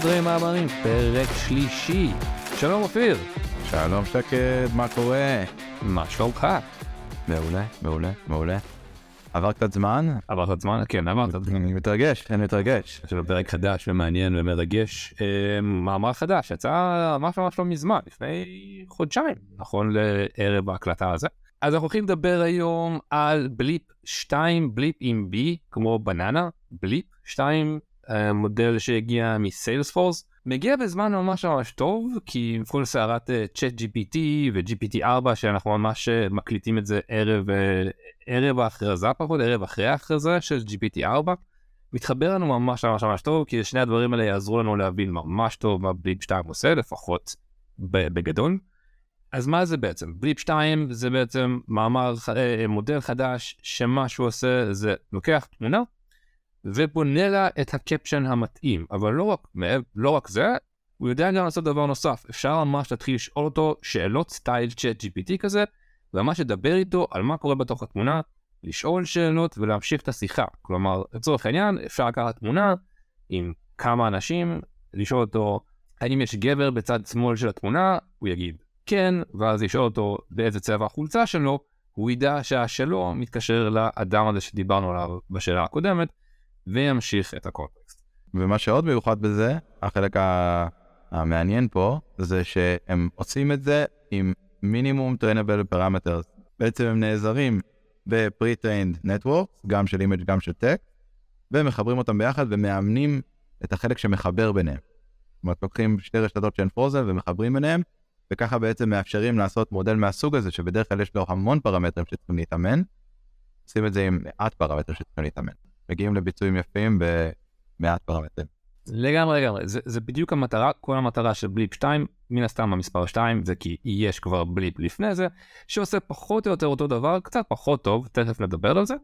חדרי מאמרים, פרק שלישי. שלום אופיר. שלום שקד, מה קורה? מה שלומך? מעולה, מעולה, מעולה. עבר קצת זמן? עבר קצת זמן? כן, עבר קצת זמן. אני מתרגש, אני מתרגש. יש לנו פרק חדש ומעניין ומרגש. אה, מאמר חדש, יצא ממש ממש לא מזמן, לפני חודשיים, נכון לערב ההקלטה הזה. אז אנחנו הולכים לדבר היום על בליפ 2, בליפ עם B, כמו בננה, בליפ 2, אה, מודל שהגיע מסיילספורס. מגיע בזמן ממש ממש טוב, כי עם כל סערת צ'אט GPT ו-GPT 4 שאנחנו ממש אה, מקליטים את זה ערב, אה, ערב ההכרזה פחות, ערב אחרי ההכרזה של GPT 4, מתחבר לנו ממש ממש ממש טוב, כי שני הדברים האלה יעזרו לנו להבין ממש טוב מה בליפ 2 עושה, לפחות בגדול. אז מה זה בעצם? בליפ 2 זה בעצם מאמר, אה, מודל חדש, שמה שהוא עושה זה לוקח תמונה, ובונה לה את הקפשן המתאים. אבל לא רק, לא רק זה, הוא יודע גם לעשות דבר נוסף. אפשר ממש להתחיל לשאול אותו שאלות סטייל צ'אט GPT כזה, וממש לדבר איתו על מה קורה בתוך התמונה, לשאול שאלות ולהמשיך את השיחה. כלומר, לצורך העניין, אפשר לקחת תמונה עם כמה אנשים, לשאול אותו האם יש גבר בצד שמאל של התמונה, הוא יגיד כן, ואז לשאול אותו באיזה צבע החולצה שלו, הוא ידע שה שלו מתקשר לאדם הזה שדיברנו עליו בשאלה הקודמת, וימשיך את ה context. ומה שעוד מיוחד בזה, החלק המעניין פה, זה שהם עושים את זה עם מינימום trainable parameters. בעצם הם נעזרים ב-pre-trained גם של image גם של טקסט, ומחברים אותם ביחד ומאמנים את החלק שמחבר ביניהם. זאת אומרת, לוקחים שתי רשתות שהן frozen ומחברים ביניהם, וככה בעצם מאפשרים לעשות מודל מהסוג הזה, שבדרך כלל יש לו המון פרמטרים שצריכים להתאמן, עושים את זה עם מעט פרמטרים שצריכים להתאמן. מגיעים לביצועים יפים במעט פרמטרים. לגמרי לגמרי, זה, זה בדיוק המטרה, כל המטרה של בליפ 2, מן הסתם המספר 2 זה כי יש כבר בליפ לפני זה, שעושה פחות או יותר אותו דבר, קצת פחות טוב, תכף נדבר על זה,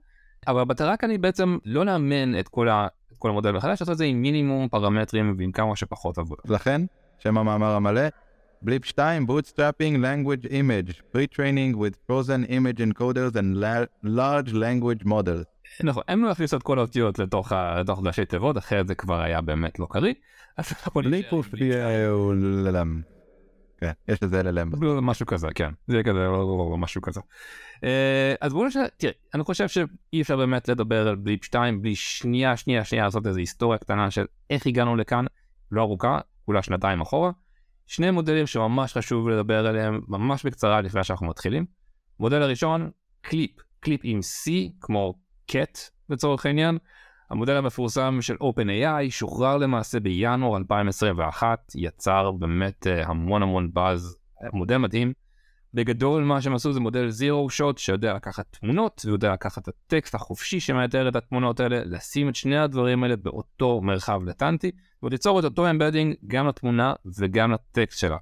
אבל המטרה כאן היא בעצם לא לאמן את כל, ה, את כל המודל מחדש, לעשות את זה עם מינימום פרמטרים ועם כמה שפחות עבודה. לכן, שם המאמר המלא, בליפ 2, Bootstrapping Language Image, Pre-Training with Frozen Image Encoders and Large Language Models. נכון, הם לא יכניסו את כל האותיות לתוך ראשי תיבות, אחרת זה כבר היה באמת לא קריא. בלי פוף, הוא ללם. כן, יש לזה ללם. משהו כזה, כן, זה יהיה כזה, לא, לא, לא, משהו כזה. אה, אז בואו נשאר, תראה, אני חושב שאי אפשר באמת לדבר על בליפ 2 בלי שנייה, שנייה, שנייה לעשות איזו היסטוריה קטנה של איך הגענו לכאן, לא ארוכה, כולה שנתיים אחורה. שני מודלים שממש חשוב לדבר עליהם ממש בקצרה לפני שאנחנו מתחילים. מודל הראשון, CLIP, CLIP עם C, כמו cat לצורך העניין. המודל המפורסם של OpenAI שוחרר למעשה בינואר 2021, יצר באמת uh, המון המון באז, מודל מדהים. בגדול מה שהם עשו זה מודל zero shot שיודע לקחת תמונות ויודע לקחת את הטקסט החופשי שמתאר את התמונות האלה, לשים את שני הדברים האלה באותו מרחב לטנטי וליצור את אותו embedding גם לתמונה וגם לטקסט שלה.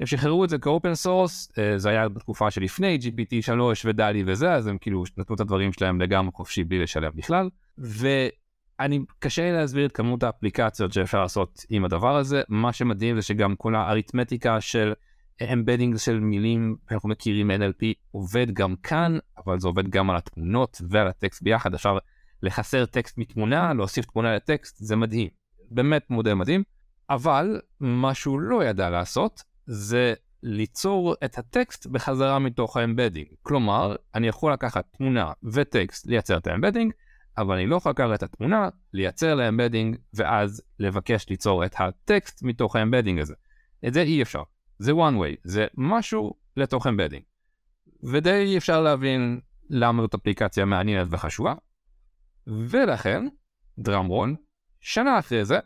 הם שחררו את זה כ open source, אה, זה היה בתקופה שלפני GPT 3 ו DALL-E וזה, אז הם כאילו נתנו את הדברים שלהם לגמרי חופשי בלי לשלם בכלל. ואני, קשה לי להסביר את כמות האפליקציות שאפשר לעשות עם הדבר הזה, מה שמדהים זה שגם כל האריתמטיקה של embedding של מילים שאנחנו מכירים NLP עובד גם כאן, אבל זה עובד גם על התמונות ועל הטקסט ביחד, אפשר לחסר טקסט מתמונה, להוסיף תמונה לטקסט, זה מדהים. באמת מודל מדהים, אבל מה שהוא לא ידע לעשות זה ליצור את הטקסט בחזרה מתוך ה embedding. כלומר, אני יכול לקחת תמונה וטקסט לייצר את ה embedding, אבל אני לא יכול לקחת את התמונה, לייצר ל embedding, ואז לבקש ליצור את הטקסט מתוך ה embedding הזה. את זה אי אפשר. זה one way, זה משהו לתוך embedding. ודי אפשר להבין למה זאת אפליקציה מעניינת וחשובה. ולכן, דרמרון, שנה אחרי זה,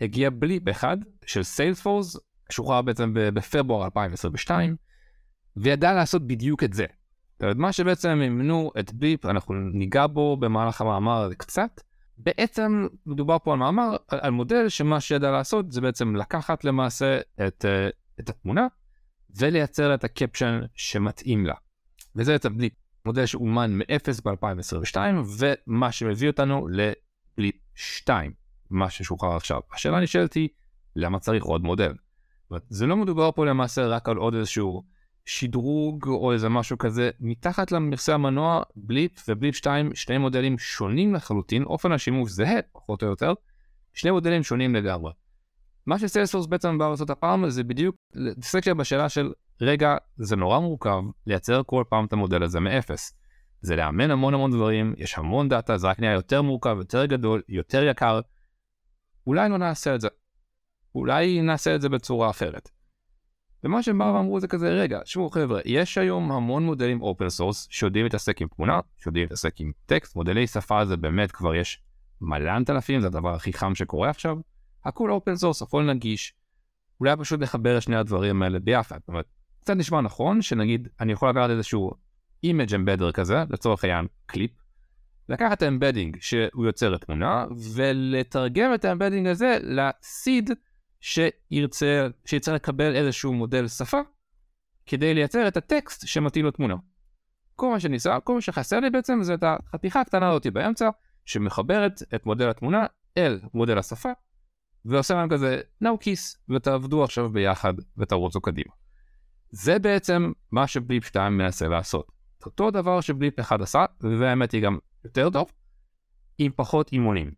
הגיע בליפ אחד של סיילספורס שוחרר בעצם בפברואר 2022, וידע לעשות בדיוק את זה. זאת אומרת, מה שבעצם הם אימנו את ביפ, אנחנו ניגע בו במהלך המאמר הזה קצת. בעצם מדובר פה על מאמר, על מודל שמה שידע לעשות זה בעצם לקחת למעשה את, אה, את התמונה ולייצר את הקפשן שמתאים לה. וזה בעצם בליפ, מודל שאומן מאפס ב-2022, ומה שמביא אותנו לבליפ 2, מה ששוחרר עכשיו. השאלה נשאלת היא, למה צריך עוד מודל? זה לא מדובר פה למעשה רק על עוד איזשהו שדרוג או איזה משהו כזה, מתחת למכסה המנוע בליפ ובליפ 2, שני מודלים שונים לחלוטין, אופן השימוש זהה פחות או יותר, שני מודלים שונים לגמרי. מה ש Salesforce בעצם בא לעשות הפעם זה בדיוק שם בשאלה של רגע זה נורא מורכב לייצר כל פעם את המודל הזה מאפס. זה לאמן המון המון דברים, יש המון דאטה, זה רק נהיה יותר מורכב, יותר גדול, יותר יקר. אולי לא נעשה את זה. אולי נעשה את זה בצורה אחרת. ומה שהם באו ואמרו זה כזה, רגע, תשמעו חבר'ה, יש היום המון מודלים open source שיודעים להתעסק עם תמונה, שיודעים להתעסק עם טקסט, מודלי שפה זה באמת כבר יש מאות אלפים, זה הדבר הכי חם שקורה עכשיו. הכל open source, הכל נגיש. אולי פשוט לחבר את שני הדברים האלה ביחד. זאת אומרת, קצת נשמע נכון שנגיד אני יכול לקחת איזשהו image embedder כזה, לצורך העניין קליפ, לקחת embedding שהוא יוצר את תמונה, ולתרגם את ה embedding הזה ל seed שירצה, שירצה לקבל איזשהו מודל שפה, כדי לייצר את הטקסט שמתאים לתמונה. כל מה שניסה, כל מה שחסר לי בעצם זה את החתיכה הקטנה הזאת באמצע, שמחברת את מודל התמונה אל מודל השפה, ועושה להם כזה now kiss, ותעבדו עכשיו ביחד ותרוצו קדימה. זה בעצם מה ש BLIP 2 מנסה לעשות. אותו דבר ש BLIP 1 עשה, והאמת היא גם יותר טוב, עם פחות אימונים.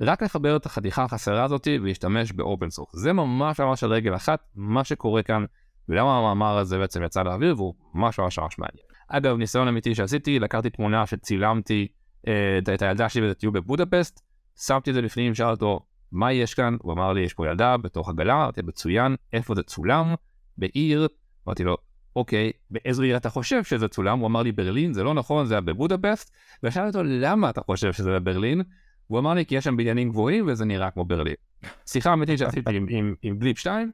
רק לחבר את החתיכה החסרה הזאתי ולהשתמש ב open source. זה ממש ממש על רגל אחת, מה שקורה כאן, ולמה המאמר הזה בעצם יצא לאוויר, והוא ממש ממש ממש מעניין. אגב, ניסיון אמיתי שעשיתי, לקחתי תמונה שצילמתי אה, את הילדה שלי בטיול בבודפסט, שמתי את זה לפנים, שאל אותו, מה יש כאן? הוא אמר לי, יש פה ילדה בתוך עגלה, אמרתי, מצוין, איפה זה צולם? בעיר, אמרתי לו, אוקיי, באיזו עיר אתה חושב שזה צולם? הוא אמר לי, ברלין, זה לא נכון, זה היה בבודפסט, ושאלתי אותו, למה אתה חושב שזה בברלין? הוא אמר לי, כי יש שם בניינים גבוהים וזה נראה כמו ברלין. שיחה אמיתית שעשיתי עם, עם, עם בליפ 2.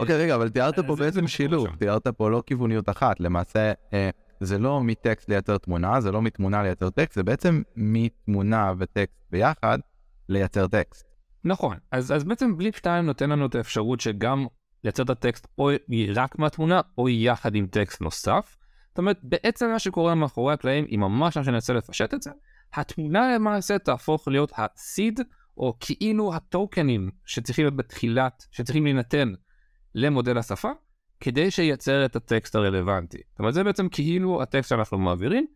אוקיי, רגע, אבל תיארת פה בעצם שילוב, תיארת פה לא כיווניות אחת, למעשה אה, זה לא מטקסט לייצר תמונה, זה לא מתמונה לייצר טקסט, זה בעצם מתמונה וטקסט ביחד לייצר טקסט. נכון, אז, אז בעצם בליפ 2 נותן לנו את האפשרות שגם לייצר את הטקסט או רק מהתמונה או יחד עם טקסט נוסף. זאת אומרת, בעצם מה שקורה מאחורי הקלעים, אם ממש מה שננסה לפשט את זה, התמונה למעשה תהפוך להיות הסיד, או כאילו הטוקנים שצריכים להיות בתחילת, שצריכים להינתן למודל השפה, כדי שייצר את הטקסט הרלוונטי. זאת אומרת, זה בעצם כאילו הטקסט שאנחנו מעבירים,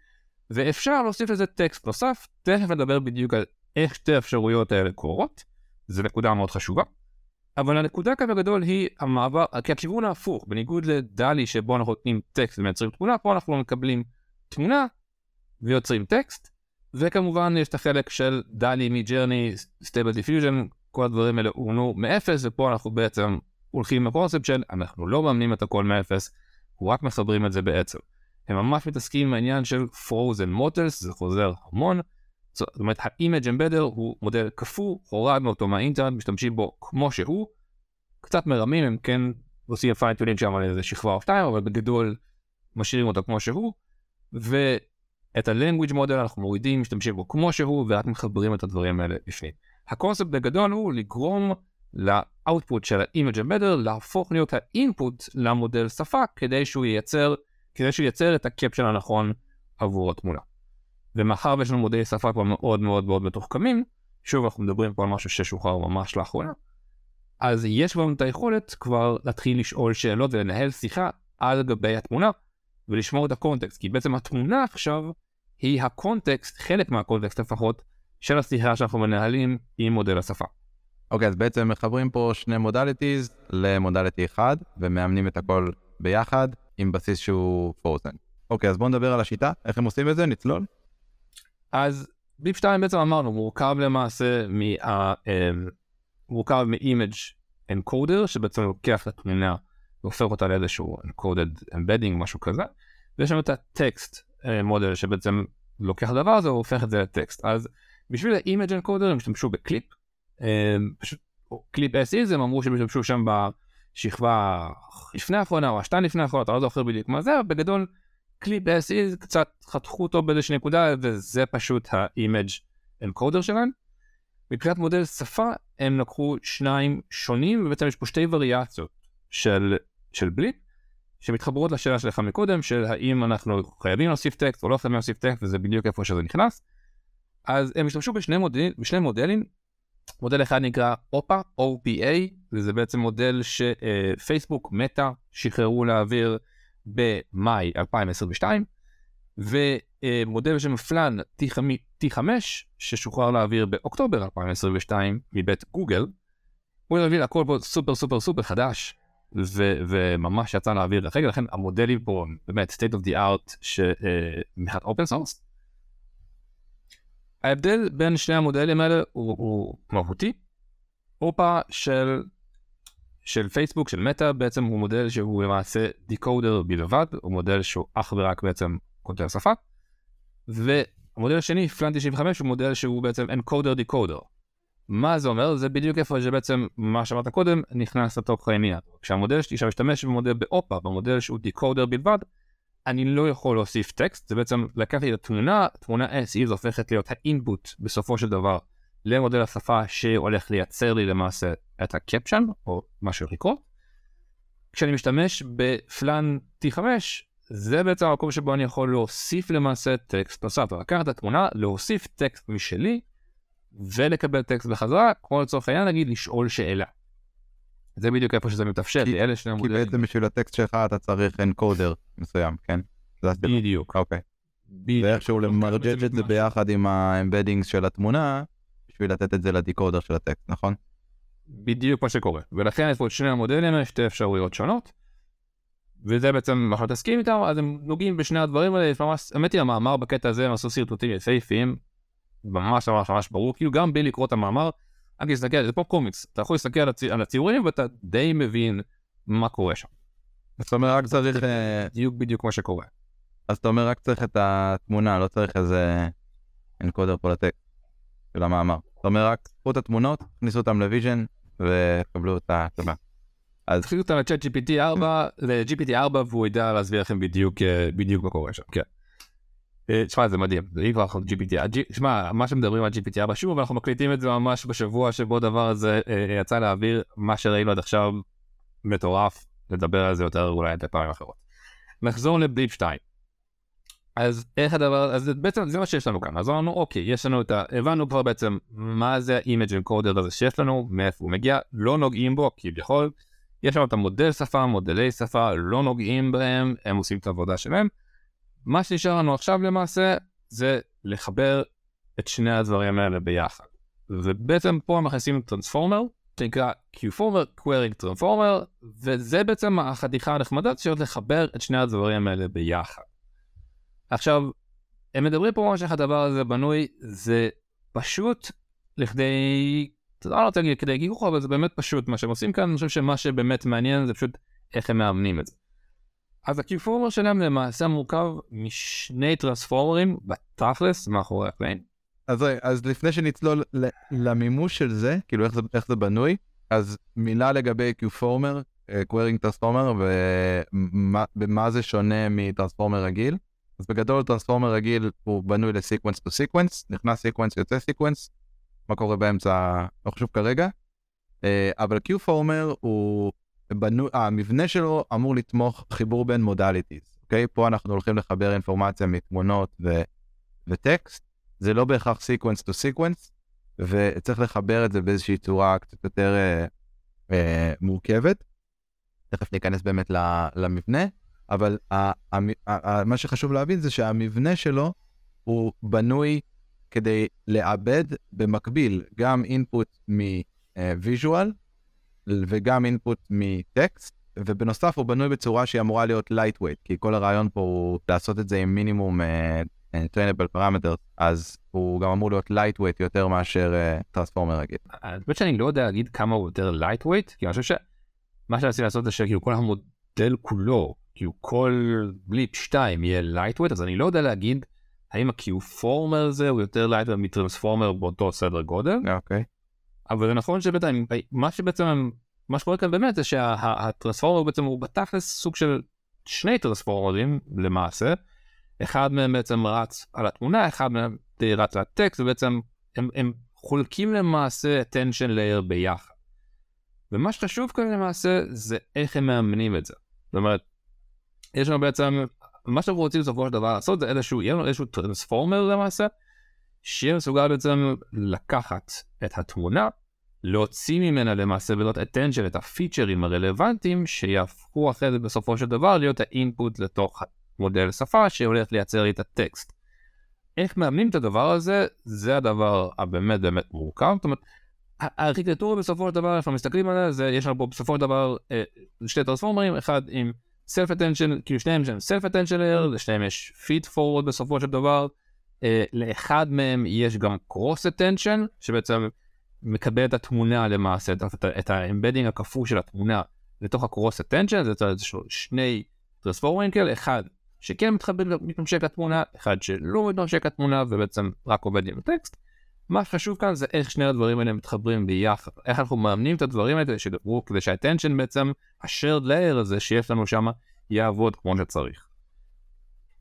ואפשר להוסיף לזה טקסט נוסף, תכף נדבר בדיוק על איך שתי האפשרויות האלה קורות, זו נקודה מאוד חשובה. אבל הנקודה כאן בגדול היא המעבר, כי הכיוון ההפוך, בניגוד לדלי שבו אנחנו נותנים טקסט ומייצרים תמונה, פה אנחנו מקבלים תמונה ויוצרים טקסט, וכמובן יש את החלק של DALL-E, Midjourney, Stable Diffusion, כל הדברים האלה אומנו מאפס, ופה אנחנו בעצם הולכים לקונספט של אנחנו לא מאמנים את הכל מאפס, רק מחברים את זה בעצם. הם ממש מתעסקים עם העניין של frozen models, זה חוזר המון. זאת אומרת, ה-image embedder הוא מודל קפוא, הורדנו אותו מהאינטרנט, משתמשים בו כמו שהוא. קצת מרמים, הם כן עושים fine-tuning שם על איזה שכבה או שתיים, אבל בגדול משאירים אותו כמו שהוא. ואת ה-language model אנחנו מורידים, משתמשים בו כמו שהוא, ורק מחברים את הדברים האלה בפנים. הקונספט בגדול הוא לגרום ל output של ה-image embedder להפוך להיות ה input למודל שפה כדי שהוא ייצר, כדי שהוא ייצר את ה caption הנכון עבור התמונה. ומאחר ויש לנו מודלי שפה כבר מאוד מאוד מאוד מתוחכמים, שוב אנחנו מדברים פה על משהו ששוחרר ממש לאחרונה, אז יש לנו את היכולת כבר להתחיל לשאול שאלות ולנהל שיחה על גבי התמונה ולשמור את הקונטקסט, כי בעצם התמונה עכשיו היא הקונטקסט, חלק מהקונטקסט לפחות, של השיחה שאנחנו מנהלים עם מודל השפה. אוקיי, okay, אז בעצם מחברים פה שני modalities ל modality אחד, ומאמנים את הכל ביחד עם בסיס שהוא frozen. אוקיי, okay, אז בואו נדבר על השיטה, איך הם עושים את זה, נצלול. אז BLIP 2 בעצם אמרנו, מורכב למעשה מה... אמ, מורכב מ-image encoder, שבעצם לוקח את התמונה והופך אותה לאיזשהו encoded embedding, משהו כזה, ויש לנו את ה text model שבעצם לוקח את הדבר הזה והופך את זה לטקסט. אז בשביל ה-image encoder הם השתמשו בקליפ, אמ, פשוט CLIP as is הם אמרו שהם השתמשו שם בשכבה לפני האחרונה או השתיים לפני האחרונה, אתה לא זוכר בדיוק מה זה, אבל בגדול CLIP as is קצת חתכו אותו באיזושהי נקודה וזה פשוט ה-image encoder שלהם. מבחינת מודל שפה הם לקחו שניים שונים ובעצם יש פה שתי וריאציות של, של בליפ שמתחברות לשאלה שלך מקודם של האם אנחנו חייבים להוסיף טקסט או לא חייבים להוסיף טקסט וזה בדיוק איפה שזה נכנס. אז הם השתמשו בשני מודלים, בשני מודלים. מודל אחד נקרא אופה, OPA, וזה בעצם מודל שפייסבוק, מטא, שחררו להעביר במאי 2022, ומודל בשם Flan T5 ששוחרר לאוויר באוקטובר 2022 מבית גוגל, הוא להבין הכל פה סופר סופר סופר חדש, ו- וממש יצא לאוויר לרגע, לכן המודלים פה באמת state of the art מבחינת open source. ההבדל בין שני המודלים האלה הוא, הוא מהותי. OPT של, של פייסבוק, של מטא, בעצם הוא מודל שהוא למעשה decoder בלבד, הוא מודל שהוא אך ורק בעצם כותב שפה. והמודל השני, פלאן 95, הוא מודל שהוא בעצם אנקודר דיקודר. מה זה אומר? זה בדיוק איפה שבעצם מה שאמרת קודם נכנס לתוך העניין. כשהמודל שלי עכשיו משתמש במודל באופה, במודל שהוא דיקודר בלבד, אני לא יכול להוסיף טקסט, זה בעצם לקחתי את התמונה, תמונה S, היא הופכת להיות האינפוט בסופו של דבר למודל השפה שהולך לייצר לי למעשה את הקפשן, או מה שהולך לקרות. כשאני משתמש ב Flan T5, זה בעצם המקום שבו אני יכול להוסיף למעשה טקסט נוסף, לקחת את התמונה, להוסיף טקסט משלי, ולקבל טקסט בחזרה, כמו לצורך העניין נגיד לשאול שאלה. זה בדיוק איפה שזה מתאפשר, כי, אלה שני המודלים. כי בעצם בשביל הטקסט שלך אתה צריך encoder מסוים, כן? בדיוק. אוקיי. בדיוק. ואיכשהו למרג'ג' את זה ביחד עם ה embedding של התמונה, בשביל לתת את זה ל decoder של הטקסט, נכון? בדיוק מה שקורה. ולכן יש פה את שני המודלים האלה, שתי אפשרויות שונות. וזה בעצם, מה שאתה תסכים איתם, אז הם נוגעים בשני הדברים האלה, ממש, האמת היא המאמר בקטע הזה, הם עשו שרטוטים יפהפיים, ממש ממש ממש ברור, כאילו גם בלי לקרוא את המאמר, רק להסתכל, זה פה קומיקס, אתה יכול להסתכל על, הצי, על הציורים ואתה די מבין מה קורה שם. זאת אומרת רק צריך... אה, בדיוק בדיוק מה שקורה. אז אתה אומר רק צריך את התמונה, לא צריך איזה encoder פה לטקסט של המאמר. אתה אומר רק, קחו את התמונות, תכניסו אותם ל vision וקבלו את התמונה. אז תכניסו אותם ל Chat GPT 4, ל-GPT 4 והוא ידע להסביר לכם בדיוק, אה, בדיוק מה קורה שם, כן. תשמע אה, זה מדהים, אם כבר אנחנו GPT, תשמע מה שמדברים על GPT 4 שוב אנחנו מקליטים את זה ממש בשבוע שבו הדבר הזה אה, יצא לאוויר מה שראינו עד עכשיו מטורף לדבר על זה יותר אולי בפעמים אחרות. נחזור לבליפ 2. אז איך הדבר אז בעצם זה מה שיש לנו כאן אז אמרנו אוקיי יש לנו את ה... הבנו כבר בעצם מה זה ה-image encoder הזה שיש לנו מאיפה הוא מגיע לא נוגעים בו כביכול יש לנו את המודל שפה מודלי שפה לא נוגעים בהם הם עושים את העבודה שלהם. מה שנשאר לנו עכשיו למעשה זה לחבר את שני הדברים האלה ביחד. ובעצם פה מכניסים טרנספורמר שנקרא Qformer Querying Transformer וזה בעצם החתיכה הנחמדה שאומרת לחבר את שני הדברים האלה ביחד. עכשיו, הם מדברים פה ממש איך הדבר הזה בנוי, זה פשוט לכדי, אתה לא רוצה להגיד כדי גיחוך, אבל זה באמת פשוט מה שהם עושים כאן, אני חושב שמה שבאמת מעניין זה פשוט איך הם מאמנים את זה. אז הקיפורמר שלהם למעשה מורכב משני טרנספורמרים בתכלס מאחורי הקליין. אז, אז לפני שנצלול למימוש של זה, כאילו איך זה, איך זה בנוי, אז מילה לגבי Q-Former, querying transformer, ומה זה שונה מ transformer רגיל. אז בגדול transformer רגיל הוא בנוי ל sequence to sequence, נכנס sequence יוצא sequence, מה קורה באמצע לא חשוב כרגע, אה, אבל Q-Former הוא בנו, המבנה שלו אמור לתמוך חיבור בין modalities, אוקיי? פה אנחנו הולכים לחבר אינפורמציה מתמונות ו, וטקסט, זה לא בהכרח sequence to sequence, וצריך לחבר את זה באיזושהי צורה קצת יותר אה, אה, מורכבת. תכף ניכנס באמת למבנה. אבל מה שחשוב להבין זה שהמבנה שלו הוא בנוי כדי לעבד במקביל גם input מ visual וגם input מטקסט, ובנוסף הוא בנוי בצורה שהיא אמורה להיות lightweight, כי כל הרעיון פה הוא לעשות את זה עם מינימום uh, trainable parameters, אז הוא גם אמור להיות lightweight יותר מאשר טרנספורמר uh, רגיל. האמת שאני לא יודע להגיד כמה הוא יותר lightweight, כי אני חושב שמה שרציתי לעשות זה שכאילו כל המודל כולו כאילו כל בליפ 2 יהיה lightweight אז אני לא יודע להגיד האם ה-Q-Former הזה הוא יותר lightweight מטרנספורמר באותו סדר גודל. אוקיי. Okay. אבל זה נכון שבעצם מה שבעצם מה שקורה כאן באמת זה שהטרנספורמר בעצם הוא בתכלס סוג של שני טרנספורמרים למעשה. אחד מהם בעצם רץ על התמונה אחד מהם רץ על הטקסט ובעצם הם, הם חולקים למעשה attention layer ביחד. ומה שחשוב כאן למעשה זה איך הם מאמנים את זה. זאת אומרת יש לנו בעצם, מה שאנחנו רוצים בסופו של דבר לעשות זה איזשהו, יהיה לנו איזשהו טרנספורמר למעשה, שיהיה מסוגל בעצם לקחת את התמונה, להוציא ממנה למעשה ולהיות attention את הפיצ'רים הרלוונטיים שיהפכו אחרי זה בסופו של דבר להיות האינפוט לתוך מודל שפה שהולך לייצר לי את הטקסט. איך מאמנים את הדבר הזה? זה הדבר הבאמת באמת מורכב, זאת אומרת הארכיטקטורה בסופו של דבר, אנחנו מסתכלים עליה, זה יש לנו פה בסופו של דבר אה, שתי טרנספורמרים, אחד עם self attention, כאילו שניהם שהם self attention layer, לשניהם יש feed forward בסופו של דבר, לאחד מהם יש גם cross attention, שבעצם מקבל את התמונה למעשה, את, את האמבדינג הכפוי של התמונה לתוך ה-cross attention, זה שני טרנספורמרים כאלה, אחד שכן מתממשק לתמונה, אחד שלא מתממשק לתמונה ובעצם רק עובד עם הטקסט. מה שחשוב כאן זה איך שני הדברים האלה מתחברים ביחד, איך אנחנו מאמנים את הדברים האלה שידברו כדי שהאטנשן בעצם, השארד לייר הזה שיש לנו שם, יעבוד כמו שצריך.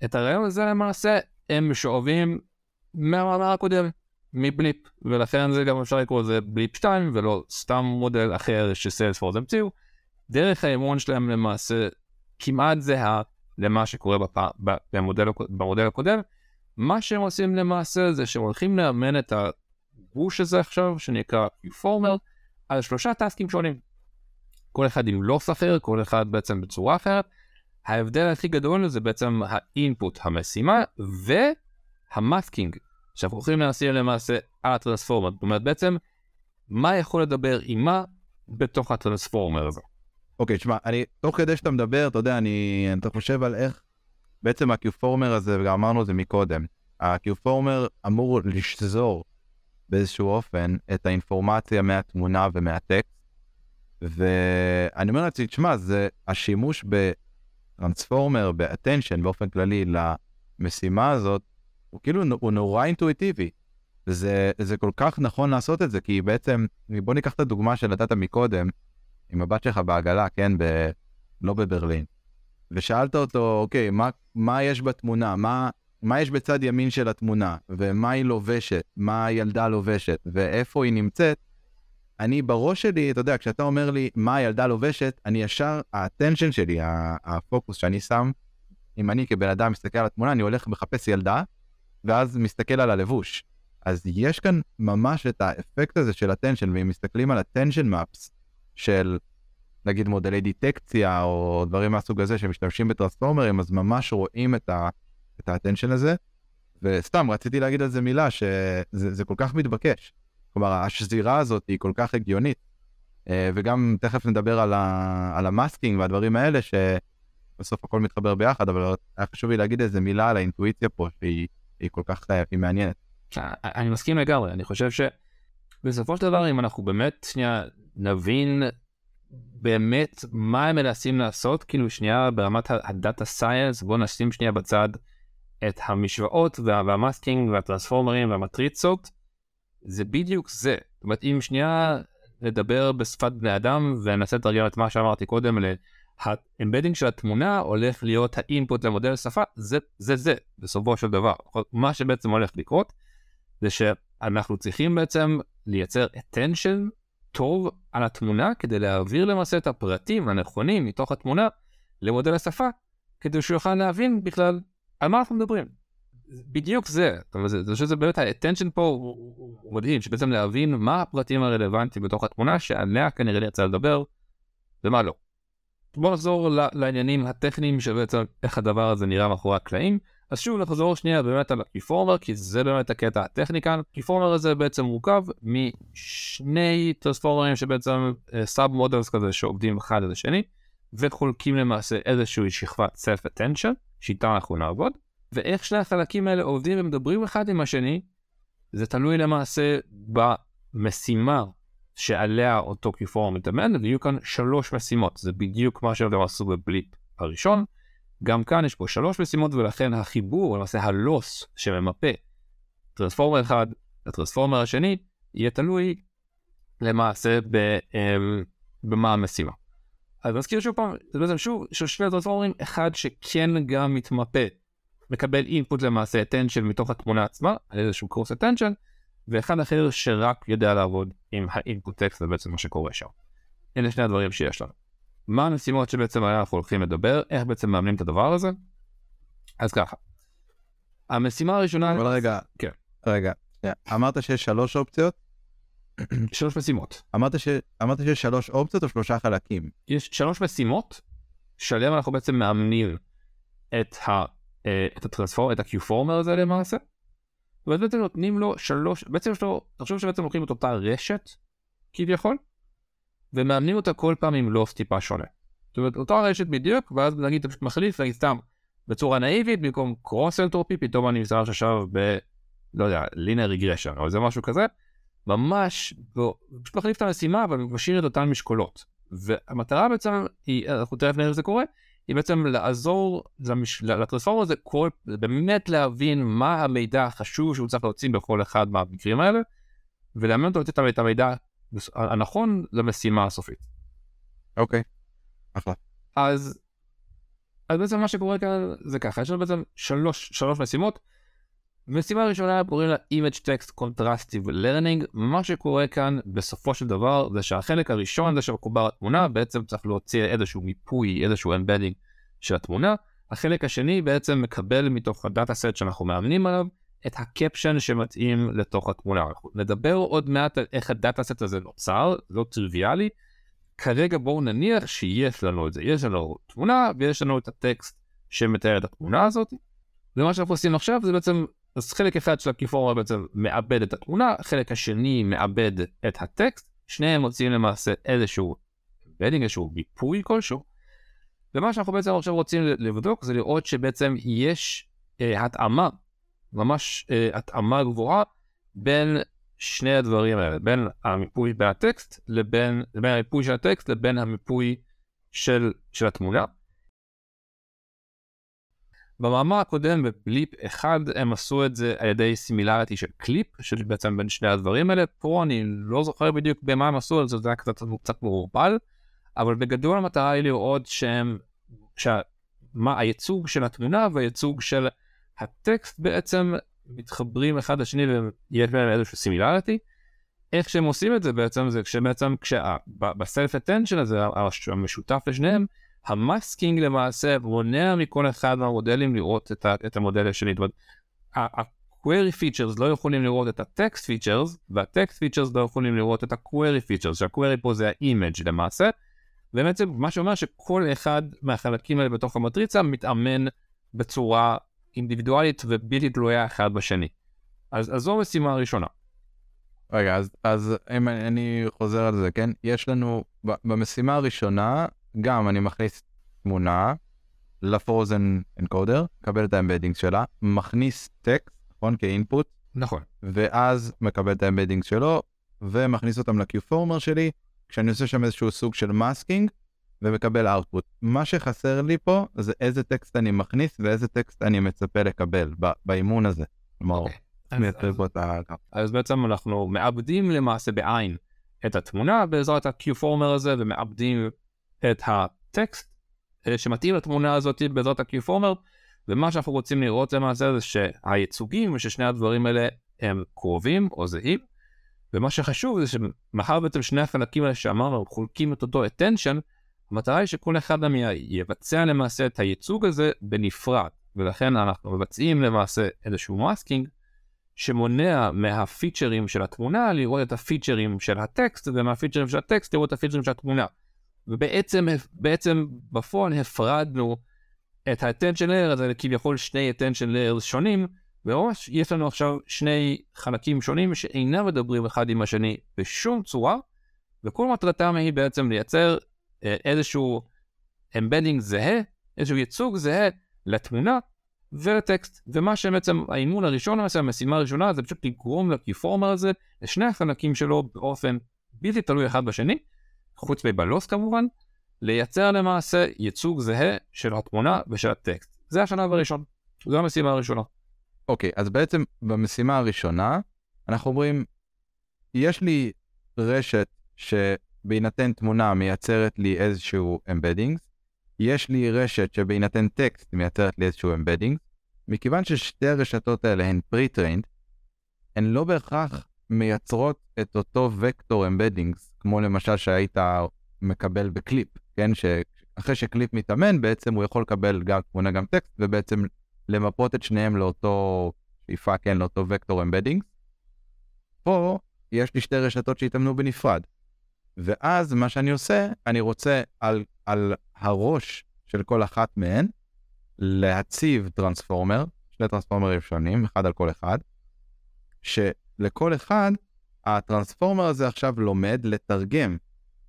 את הרעיון הזה למעשה הם שואבים מהמאמר הקודם, מבליפ, ולכן זה גם אפשר לקרוא לזה בליפ 2 ולא סתם מודל אחר שסיילספורס המציאו. דרך האמון שלהם למעשה כמעט זהה למה שקורה בפ... במודל, במודל הקודם. מה שהם עושים למעשה זה שהם הולכים לאמן את הגוש הזה עכשיו שנקרא Qformer על שלושה טסקים שונים. כל אחד עם לוס אחר, כל אחד בעצם בצורה אחרת. ההבדל הכי גדול זה בעצם האינפוט המשימה והמאסקינג שאנחנו הולכים להסיע למעשה על הטרנספורמר. זאת אומרת בעצם מה יכול לדבר עם מה בתוך הטרנספורמר הזה. אוקיי, תשמע, אני, תוך כדי שאתה מדבר, אתה יודע, אני, אתה חושב על איך בעצם הקיופורמר הזה, וגם אמרנו את זה מקודם, הקיופורמר אמור לשזור באיזשהו אופן את האינפורמציה מהתמונה ומהטקסט, ואני אומר לעצמי, תשמע, זה השימוש בטרנספורמר, באטנשן באופן כללי למשימה הזאת, הוא כאילו, הוא נורא אינטואיטיבי. זה, זה כל כך נכון לעשות את זה, כי בעצם, בוא ניקח את הדוגמה שנתת מקודם, עם הבת שלך בעגלה, כן, ב... לא בברלין. ושאלת אותו, אוקיי, מה, מה יש בתמונה? מה, מה יש בצד ימין של התמונה? ומה היא לובשת? מה הילדה לובשת? ואיפה היא נמצאת? אני בראש שלי, אתה יודע, כשאתה אומר לי מה הילדה לובשת, אני ישר, האטנשן שלי, הפוקוס שאני שם, אם אני כבן אדם מסתכל על התמונה, אני הולך ומחפש ילדה, ואז מסתכל על הלבוש. אז יש כאן ממש את האפקט הזה של הטנשן, ואם מסתכלים על הטנשן מפס של נגיד מודלי דיטקציה או דברים מהסוג הזה שמשתמשים בטרנספורמרים, אז ממש רואים את, ה, את האטנשן הזה. וסתם, רציתי להגיד על זה מילה, שזה כל כך מתבקש. כלומר, השזירה הזאת היא כל כך הגיונית. אה, וגם תכף נדבר על, ה, על ה masking והדברים האלה, שבסוף הכל מתחבר ביחד, אבל היה חשוב לי להגיד איזה מילה על האינטואיציה פה, שהיא כל כך אה, היא מעניינת. אני מסכים לגמרי, אני חושב שבסופו של דבר, אם אנחנו באמת שנייה נבין באמת מה הם מנסים לעשות, כאילו שנייה ברמת ה data science, בואו נשים שנייה בצד את המשוואות וה, וה masking והטרנספורמרים והמטריצות, זה בדיוק זה. זאת אומרת, אם שנייה נדבר בשפת בני אדם וננסה לתרגם את מה שאמרתי קודם, האמבדינג של התמונה הולך להיות האינפוט למודל שפה, זה זה זה, בסופו של דבר. מה שבעצם הולך לקרות, זה שאנחנו צריכים בעצם לייצר attention טוב על התמונה כדי להעביר למעשה את הפרטים הנכונים מתוך התמונה למודל השפה, כדי שהוא יוכל להבין בכלל על מה אנחנו מדברים. בדיוק זה, אני חושב שזה באמת ה attention פה הוא, מדהים, שבעצם להבין מה הפרטים הרלוונטיים בתוך התמונה שעליה כנראה נרצה לדבר ומה לא. בוא נחזור לעניינים הטכניים של בעצם איך הדבר הזה נראה מאחורי הקלעים. אז שוב נחזור שנייה באמת על ה Q-Former, כי זה באמת הקטע הטכני כאן. ה Q-Former הזה בעצם מורכב משני טרנספורמרים שבעצם sub uh, models כזה שעובדים אחד על השני, וחולקים למעשה איזושהי שכבת סלף אטנשן, שאיתה אנחנו נעבוד, ואיך שני החלקים האלה עובדים ומדברים אחד עם השני, זה תלוי למעשה במשימה שעליה אותו קיפורמר מתאמן, ויהיו כאן שלוש משימות, זה בדיוק מה שהם עשו בבליפ הראשון. גם כאן יש פה שלוש משימות ולכן החיבור, למעשה הלוס שממפה טרנספורמר אחד לטרנספורמר השני, יהיה תלוי למעשה ב, um, במה המשימה. אז נזכיר שוב פעם, זה בעצם שוב, שני טרנספורמרים, אחד שכן גם מתמפה, מקבל אינפוט למעשה attention מתוך התמונה עצמה, על איזשהו קורס attention, ואחד אחר שרק יודע לעבוד עם האינפוט טקסט, זה בעצם מה שקורה שם. אלה שני הדברים שיש לנו. מה המשימות שבעצם עליה אנחנו הולכים לדבר, איך בעצם מאמנים את הדבר הזה. אז ככה, המשימה הראשונה... אבל רגע, כן. רגע, אמרת שיש שלוש אופציות? שלוש משימות. אמרת, ש... אמרת שיש שלוש אופציות או שלושה חלקים? יש שלוש משימות שעליהן אנחנו בעצם מאמנים את, ה... את הטרנספורמר, את ה-Q-Former הזה למעשה. ובעצם נותנים לו שלוש, בעצם יש לו, תחשוב שבעצם לוקחים את אותה רשת כביכול, ומאמנים אותה כל פעם עם לוס טיפה שונה. זאת אומרת, אותה רשת בדיוק, ואז נגיד אתה פשוט מחליף, נגיד סתם, בצורה נאיבית, במקום קרוס אנטרופי, פתאום אני נמצא עכשיו ב... לא יודע, לינר רגרשן, או איזה משהו כזה, ממש, פשוט מחליף את המשימה, אבל משאיר את אותן משקולות. והמטרה בעצם היא, אנחנו תכף נראה איך זה קורה, היא בעצם לעזור למש... לטרנספורמר הזה, כל... באמת להבין מה המידע החשוב שהוא צריך להוציא בכל אחד מהמקרים האלה, ולאמן אותו לתת את המידע הנכון למשימה הסופית. אוקיי, okay. אחלה. אז, אז בעצם מה שקורה כאן זה ככה, יש לנו בעצם שלוש, שלוש משימות. משימה ראשונה קוראים לה Image Text Contrastive Learning, מה שקורה כאן בסופו של דבר זה שהחלק הראשון זה שמקבל את התמונה, בעצם צריך להוציא איזשהו מיפוי, איזשהו embedding של התמונה, החלק השני בעצם מקבל מתוך ה data set שאנחנו מאמנים עליו את ה caption שמתאים לתוך התמונה. אנחנו נדבר עוד מעט על איך ה data set הזה נוצר, לא טריוויאלי. כרגע בואו נניח שיש לנו את זה, יש לנו תמונה ויש לנו את הטקסט שמתאר את התמונה הזאת. ומה שאנחנו עושים עכשיו זה בעצם, אז חלק אחד של הקיפורמה בעצם מעבד את התמונה, חלק השני מעבד את הטקסט, שניהם מוצאים למעשה איזשהו בדינג, איזשהו מיפוי כלשהו. ומה שאנחנו בעצם עכשיו רוצים לבדוק זה לראות שבעצם יש אה, התאמה ממש uh, התאמה גבוהה בין שני הדברים האלה, בין המיפוי בהטקסט לבין, לבין המיפוי של הטקסט לבין המיפוי של, של התמונה. במאמר הקודם בבליפ אחד הם עשו את זה על ידי סימילריטי של קליפ, שבעצם בין שני הדברים האלה, פה אני לא זוכר בדיוק במה הם עשו את זה, זה היה קצת, קצת מעורבל, אבל בגדול המטרה היא לראות שהם, שה, מה הייצוג של התמונה והייצוג של הטקסט בעצם מתחברים אחד לשני ויש בהם איזשהו similarity. איך שהם עושים את זה בעצם זה כשבעצם ב self attention הזה המשותף לשניהם ה masking למעשה מונע מכל אחד מהמודלים לראות את, ה, את המודל השני. זאת אומרת, ה-query features לא יכולים לראות את ה-text features וה-text features לא יכולים לראות את ה-query features שה-query פה זה ה-image למעשה. ובעצם מה שאומר שכל אחד מהחלקים האלה בתוך המטריצה מתאמן בצורה אינדיבידואלית ובלתי תלויה אחד בשני. אז, אז זו המשימה הראשונה. רגע, אז, אז אם אני חוזר על זה, כן? יש לנו, במשימה הראשונה, גם אני מכניס תמונה ל frozen encoder, מקבל את ה embedding שלה, מכניס טקסט, נכון? כ input. נכון. ואז מקבל את ה embedding שלו, ומכניס אותם ל-Q-Former שלי, כשאני עושה שם איזשהו סוג של masking, ומקבל output. מה שחסר לי פה זה איזה טקסט אני מכניס ואיזה טקסט אני מצפה לקבל באימון הזה. כלומר, okay. אוקיי. מייצר פה את ה... אז בעצם אנחנו מעבדים למעשה בעין את התמונה בעזרת ה-Q-Former הזה ומעבדים את הטקסט אה, שמתאים לתמונה הזאת בעזרת ה-Q-Former ומה שאנחנו רוצים לראות למעשה זה שהייצוגים וששני הדברים האלה הם קרובים או זהים ומה שחשוב זה שמאחר בעצם שני החלקים האלה שאמרנו חולקים את אותו attention המטרה היא שכל אחד מהם יבצע למעשה את הייצוג הזה בנפרד, ולכן אנחנו מבצעים למעשה איזשהו masking שמונע מהפיצ'רים של התמונה לראות את הפיצ'רים של הטקסט, ומהפיצ'רים של הטקסט לראות את הפיצ'רים של התמונה. ובעצם בעצם בפועל הפרדנו את ה-attention layer הזה לכביכול שני attention layers שונים, וממש יש לנו עכשיו שני חלקים שונים שאינם מדברים אחד עם השני בשום צורה, וכל מטרתם היא בעצם לייצר אה, איזשהו אמבדינג זהה, איזשהו ייצוג זהה לתמונה ולטקסט. ומה שבעצם האימון הראשון למעשה, המשימה הראשונה זה פשוט לגרום לקיפורמר הזה, לשני החלקים שלו באופן בלתי תלוי אחד בשני, חוץ מבלוס כמובן, לייצר למעשה ייצוג זהה של התמונה ושל הטקסט. זה השלב הראשון, זו המשימה הראשונה. אוקיי, okay, אז בעצם במשימה הראשונה, אנחנו אומרים, יש לי רשת ש... בהינתן תמונה מייצרת לי איזשהו embedding, יש לי רשת שבהינתן טקסט מייצרת לי איזשהו embedding, מכיוון ששתי הרשתות האלה הן pre-trained, הן לא בהכרח מייצרות את אותו וקטור embeddings, כמו למשל שהיית מקבל בקליפ, כן? שאחרי שקליפ מתאמן, בעצם הוא יכול לקבל גם תמונה גם טקסט, ובעצם למפות את שניהם לאותו shape, כן, לאותו וקטור embeddings. פה יש לי שתי רשתות שהתאמנו בנפרד. ואז מה שאני עושה, אני רוצה על, על הראש של כל אחת מהן להציב transformer, שני טרנספורמרים שונים, אחד על כל אחד, שלכל אחד הטרנספורמר הזה עכשיו לומד לתרגם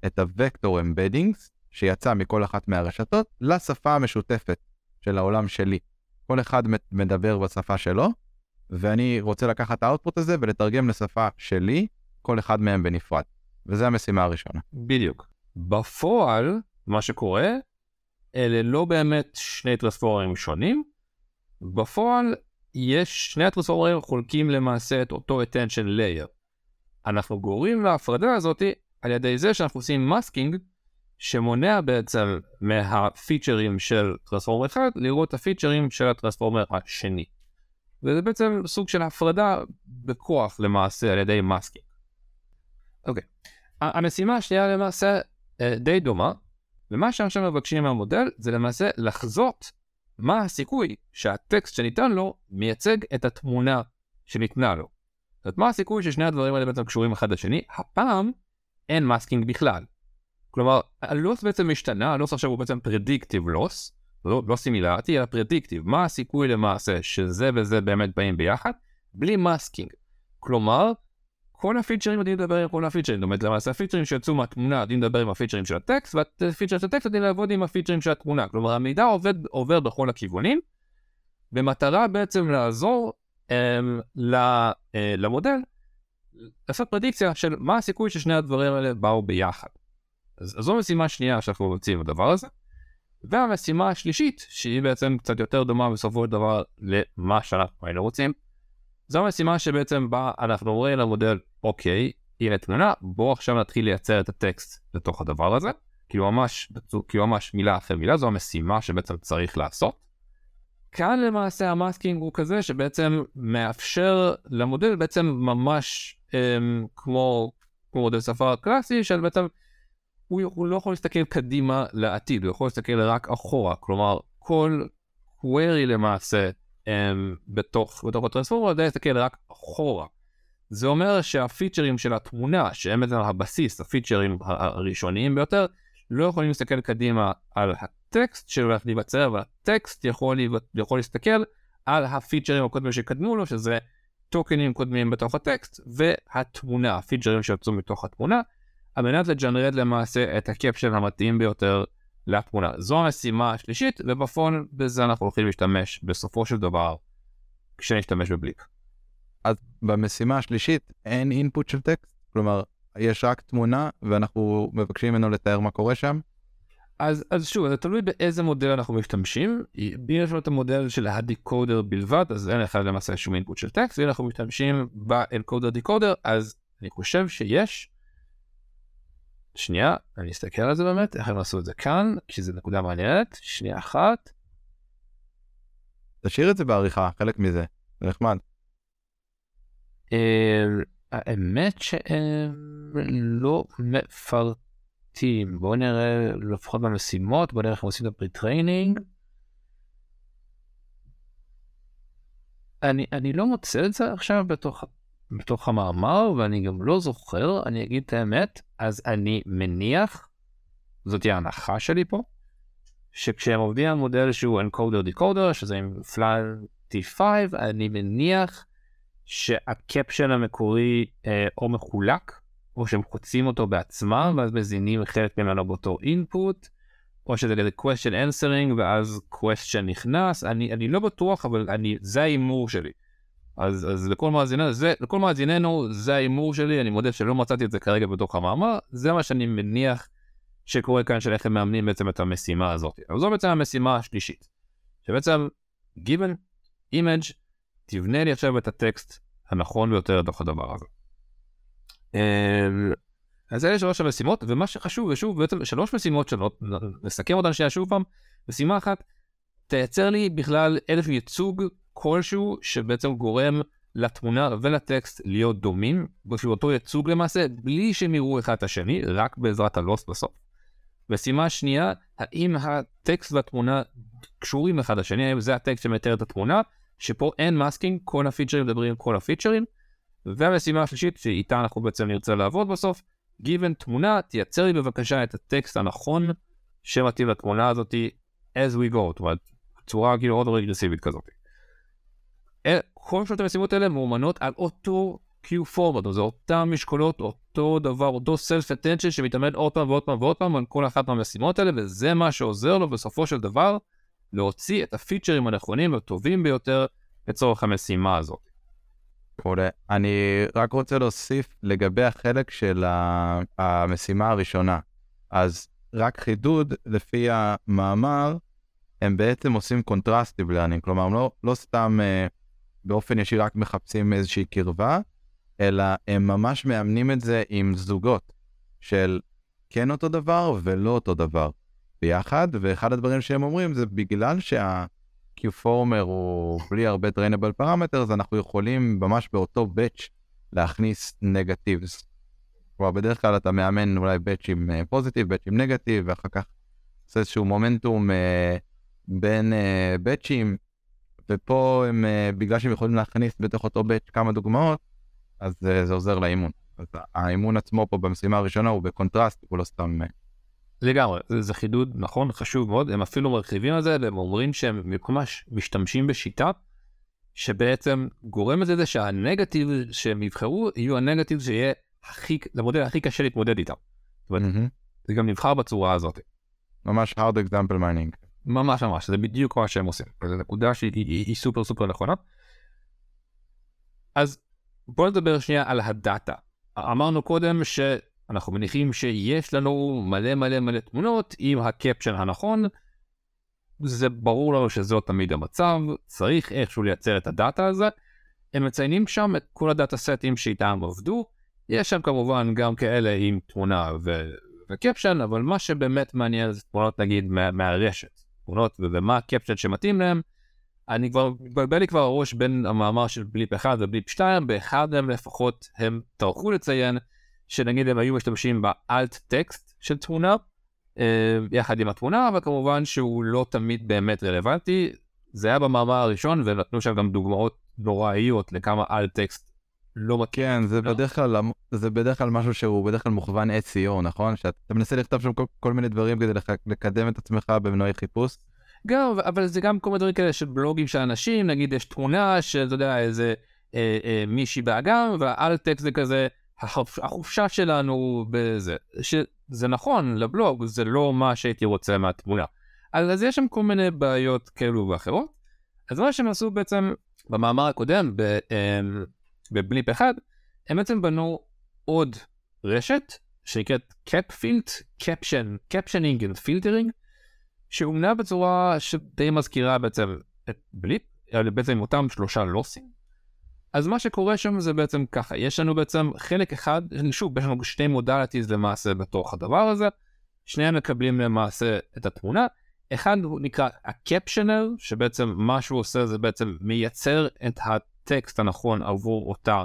את הוקטור אמבדינגס שיצא מכל אחת מהרשתות לשפה המשותפת של העולם שלי. כל אחד מדבר בשפה שלו, ואני רוצה לקחת את האוטפוט הזה ולתרגם לשפה שלי, כל אחד מהם בנפרד. וזו המשימה הראשונה. בדיוק. בפועל, מה שקורה, אלה לא באמת שני טרנספורמרים שונים. בפועל, יש, שני הטרנספורמרים חולקים למעשה את אותו attention layer. אנחנו גורמים להפרדה הזאת על ידי זה שאנחנו עושים מסקינג שמונע בעצם מהפיצ'רים של טרנספורמר אחד לראות את הפיצ'רים של הטרנספורמר השני. וזה בעצם סוג של הפרדה בכוח למעשה על ידי מסקינג. אוקיי, המשימה השנייה למעשה אה, די דומה, ומה שעכשיו מבקשים מהמודל זה למעשה לחזות מה הסיכוי שהטקסט שניתן לו מייצג את התמונה שניתנה לו. זאת אומרת, מה הסיכוי ששני הדברים האלה בעצם קשורים אחד לשני? הפעם אין masking בכלל. כלומר, ה loss בעצם משתנה, ה loss עכשיו הוא בעצם predictive loss, לא, לא similarity, אלא predictive. מה הסיכוי למעשה שזה וזה באמת באים ביחד? בלי masking. כלומר, כל הפיצ'רים יודעים לדבר עם כל הפיצ'רים, זאת אומרת למעשה הפיצ'רים שיצאו מהתמונה יודעים לדבר עם הפיצ'רים של הטקסט, והפיצ'רים של הטקסט יודעים לעבוד עם הפיצ'רים של התמונה. כלומר המידע עובד, עובר בכל הכיוונים, במטרה בעצם לעזור אמ, ל, אה, למודל לעשות פרדיקציה של מה הסיכוי ששני הדברים האלה באו ביחד. אז, אז זו משימה שנייה שאנחנו רוצים בדבר הזה. והמשימה השלישית, שהיא בעצם קצת יותר דומה בסופו של דבר למה שאנחנו היינו רוצים, זו המשימה שבעצם בה אנחנו אומרים למודל, אוקיי, הנה תמונה, בואו עכשיו נתחיל לייצר את הטקסט לתוך הדבר הזה, כאילו ממש, כאילו ממש מילה אחרי מילה, זו המשימה שבעצם צריך לעשות. כאן למעשה ה masking הוא כזה שבעצם מאפשר למודל בעצם ממש אמ, כמו, כמו מודל שפה קלאסי, של בעצם הוא, הוא לא יכול להסתכל קדימה לעתיד, הוא יכול להסתכל רק אחורה, כלומר כל query למעשה בתוך, בתוך ה transformer יודע להסתכל רק אחורה. זה אומר שהפיצ'רים של התמונה, שהם בעצם הבסיס, הפיצ'רים הראשוניים ביותר, לא יכולים להסתכל קדימה על הטקסט שהולך להיווצר, אבל הטקסט יכול, יכול להסתכל על הפיצ'רים הקודמים שקדמו לו, שזה טוקנים קודמים בתוך הטקסט, והתמונה, הפיצ'רים שיוצאו מתוך התמונה, על מנת לג'נרט למעשה את הקפשן המתאים ביותר לתמונה. זו המשימה השלישית, ובפון בזה אנחנו הולכים להשתמש בסופו של דבר כשנשתמש בבליק. אז במשימה השלישית אין אינפוט של טקסט? כלומר, יש רק תמונה ואנחנו מבקשים ממנו לתאר מה קורה שם? אז, אז שוב, זה תלוי באיזה מודל אנחנו משתמשים. אם יש לנו את המודל של הדיקודר בלבד, אז אין לך למעשה שום אינפוט של טקסט, ואם אנחנו משתמשים באנקודר דיקודר, אז אני חושב שיש שנייה, אני אסתכל על זה באמת, איך הם עשו את זה כאן, כי זו נקודה מעניינת, שנייה אחת. תשאיר את זה בעריכה, חלק מזה, זה נחמד. אה, האמת שהם לא מפרטים, בואו נראה לפחות במשימות, בואו נראה איך הם עושים את ה pre-training. אני, אני לא מוצא את זה עכשיו בתוך בתוך המאמר ואני גם לא זוכר, אני אגיד את האמת, אז אני מניח, זאת היא ההנחה שלי פה, שכשהם עובדים על מודל שהוא אנקודר דיקודר, שזה עם פלאן T5, אני מניח שהקפשן המקורי אה, או מחולק, או שהם חוצים אותו בעצמם ואז מזינים חלק ממנו באותו אינפוט, או שזה כזה question answering ואז question נכנס, אני, אני לא בטוח אבל אני, זה ההימור שלי. אז, אז לכל, מאזיננו, זה, לכל מאזיננו זה ההימור שלי, אני מודה שלא מצאתי את זה כרגע בתוך המאמר, זה מה שאני מניח שקורה כאן של איך הם מאמנים בעצם את המשימה הזאת. אבל זו בעצם המשימה השלישית. שבעצם given image תבנה לי עכשיו את הטקסט הנכון ביותר לתוך הדבר הזה. אמ, אז אלה שלוש המשימות ומה שחשוב ושוב בעצם שלוש משימות שונות נסכם אותן שנייה שוב פעם משימה אחת תייצר לי בכלל איזשהו ייצוג כלשהו שבעצם גורם לתמונה ולטקסט להיות דומים, בשביל אותו ייצוג למעשה, בלי שהם יראו אחד את השני, רק בעזרת הלוסט בסוף. משימה שנייה, האם הטקסט והתמונה קשורים אחד לשני, האם זה הטקסט שמתאר את התמונה, שפה אין מאסקינג, כל הפיצ'רים מדברים כל הפיצ'רים. והמשימה השלישית, שאיתה אנחנו בעצם נרצה לעבוד בסוף, given תמונה, תייצר לי בבקשה את הטקסט הנכון שמתאים לתמונה הזאתי as we go, זאת אומרת, בצורה כאילו אוטו רגרסיבית כזאת. כל שלושת המשימות האלה מאומנות על אותו Q4, זה אותם משקולות, אותו דבר, אותו self attention שמתאמן עוד פעם ועוד פעם ועוד פעם על כל אחת מהמשימות האלה, וזה מה שעוזר לו בסופו של דבר להוציא את הפיצ'רים הנכונים והטובים ביותר לצורך המשימה הזאת. מעולה. אני רק רוצה להוסיף לגבי החלק של המשימה הראשונה. אז רק חידוד, לפי המאמר, הם בעצם עושים contrastive learning, כלומר, הם לא, לא סתם אה, באופן ישיר רק מחפשים איזושהי קרבה, אלא הם ממש מאמנים את זה עם זוגות של כן אותו דבר ולא אותו דבר ביחד, ואחד הדברים שהם אומרים זה בגלל שה... Q-Former הוא בלי הרבה trainable parameters, אנחנו יכולים ממש באותו batch להכניס negatives. כלומר, בדרך כלל אתה מאמן אולי עם פוזיטיב, עם נגטיב, ואחר כך עושה איזשהו מומנטום uh, בין uh, batchים, ופה הם, uh, בגלל שהם יכולים להכניס בתוך אותו batch כמה דוגמאות, אז uh, זה עוזר לאימון. אז האימון עצמו פה במשימה הראשונה הוא בקונטרסט, הוא לא סתם... Uh, לגמרי, זה, זה חידוד נכון, חשוב מאוד, הם אפילו מרחיבים על זה והם אומרים שהם ממש משתמשים בשיטה שבעצם גורמת לזה שהנגטיב שהם יבחרו יהיו הנגטיב שיהיה הכי, למודל הכי קשה להתמודד איתם. זאת אומרת, mm-hmm. זה גם נבחר בצורה הזאת. ממש hard example mining. ממש ממש, זה בדיוק מה שהם עושים, זו נקודה שהיא היא, היא סופר סופר נכונה. אז בוא נדבר שנייה על הדאטה. אמרנו קודם ש... אנחנו מניחים שיש לנו מלא מלא מלא תמונות עם הקפשן הנכון. זה ברור לנו שזה לא תמיד המצב, צריך איכשהו לייצר את הדאטה הזה. הם מציינים שם את כל הדאטה סטים שאיתם עבדו. יש שם כמובן גם כאלה עם תמונה ו- וקפשן, אבל מה שבאמת מעניין זה תמונות נגיד מה- מהרשת. תמונות ומה הקפשן שמתאים להם. אני כבר, מתבלבל לי כבר הראש בין המאמר של בליפ 1 ובליפ 2, באחד מהם לפחות הם טרחו לציין שנגיד הם היו משתמשים באלט טקסט של תמונה אה, יחד עם התמונה אבל כמובן שהוא לא תמיד באמת רלוונטי זה היה במאמר הראשון ונתנו שם גם דוגמאות נוראיות לכמה אלט טקסט לא מכיר. כן זה לא. בדרך כלל זה בדרך כלל משהו שהוא בדרך כלל מוכוון SEO נכון שאתה מנסה לכתוב שם כל, כל מיני דברים כדי לח, לקדם את עצמך במנועי חיפוש. גם אבל זה גם כל מיני דברים כאלה של בלוגים של אנשים נגיד יש תמונה של אתה יודע איזה אה, אה, מישהי באגם והאלט טקסט זה כזה החופשה שלנו בזה, שזה נכון לבלוג, זה לא מה שהייתי רוצה מהתמונה. אז, אז יש שם כל מיני בעיות כאלו ואחרות. אז מה שהם עשו בעצם במאמר הקודם, אמ, בבליפ אחד, הם בעצם בנו עוד רשת שנקראת קפפילט, caption, captioning ו filtering, שאומנה בצורה שדי מזכירה בעצם את BLIP, בעצם עם אותם שלושה לוסים. אז מה שקורה שם זה בעצם ככה, יש לנו בעצם חלק אחד, שוב, יש לנו שתי modalities למעשה בתוך הדבר הזה, שניהם מקבלים למעשה את התמונה, אחד הוא נקרא ה captioner, שבעצם מה שהוא עושה זה בעצם מייצר את הטקסט הנכון עבור אותה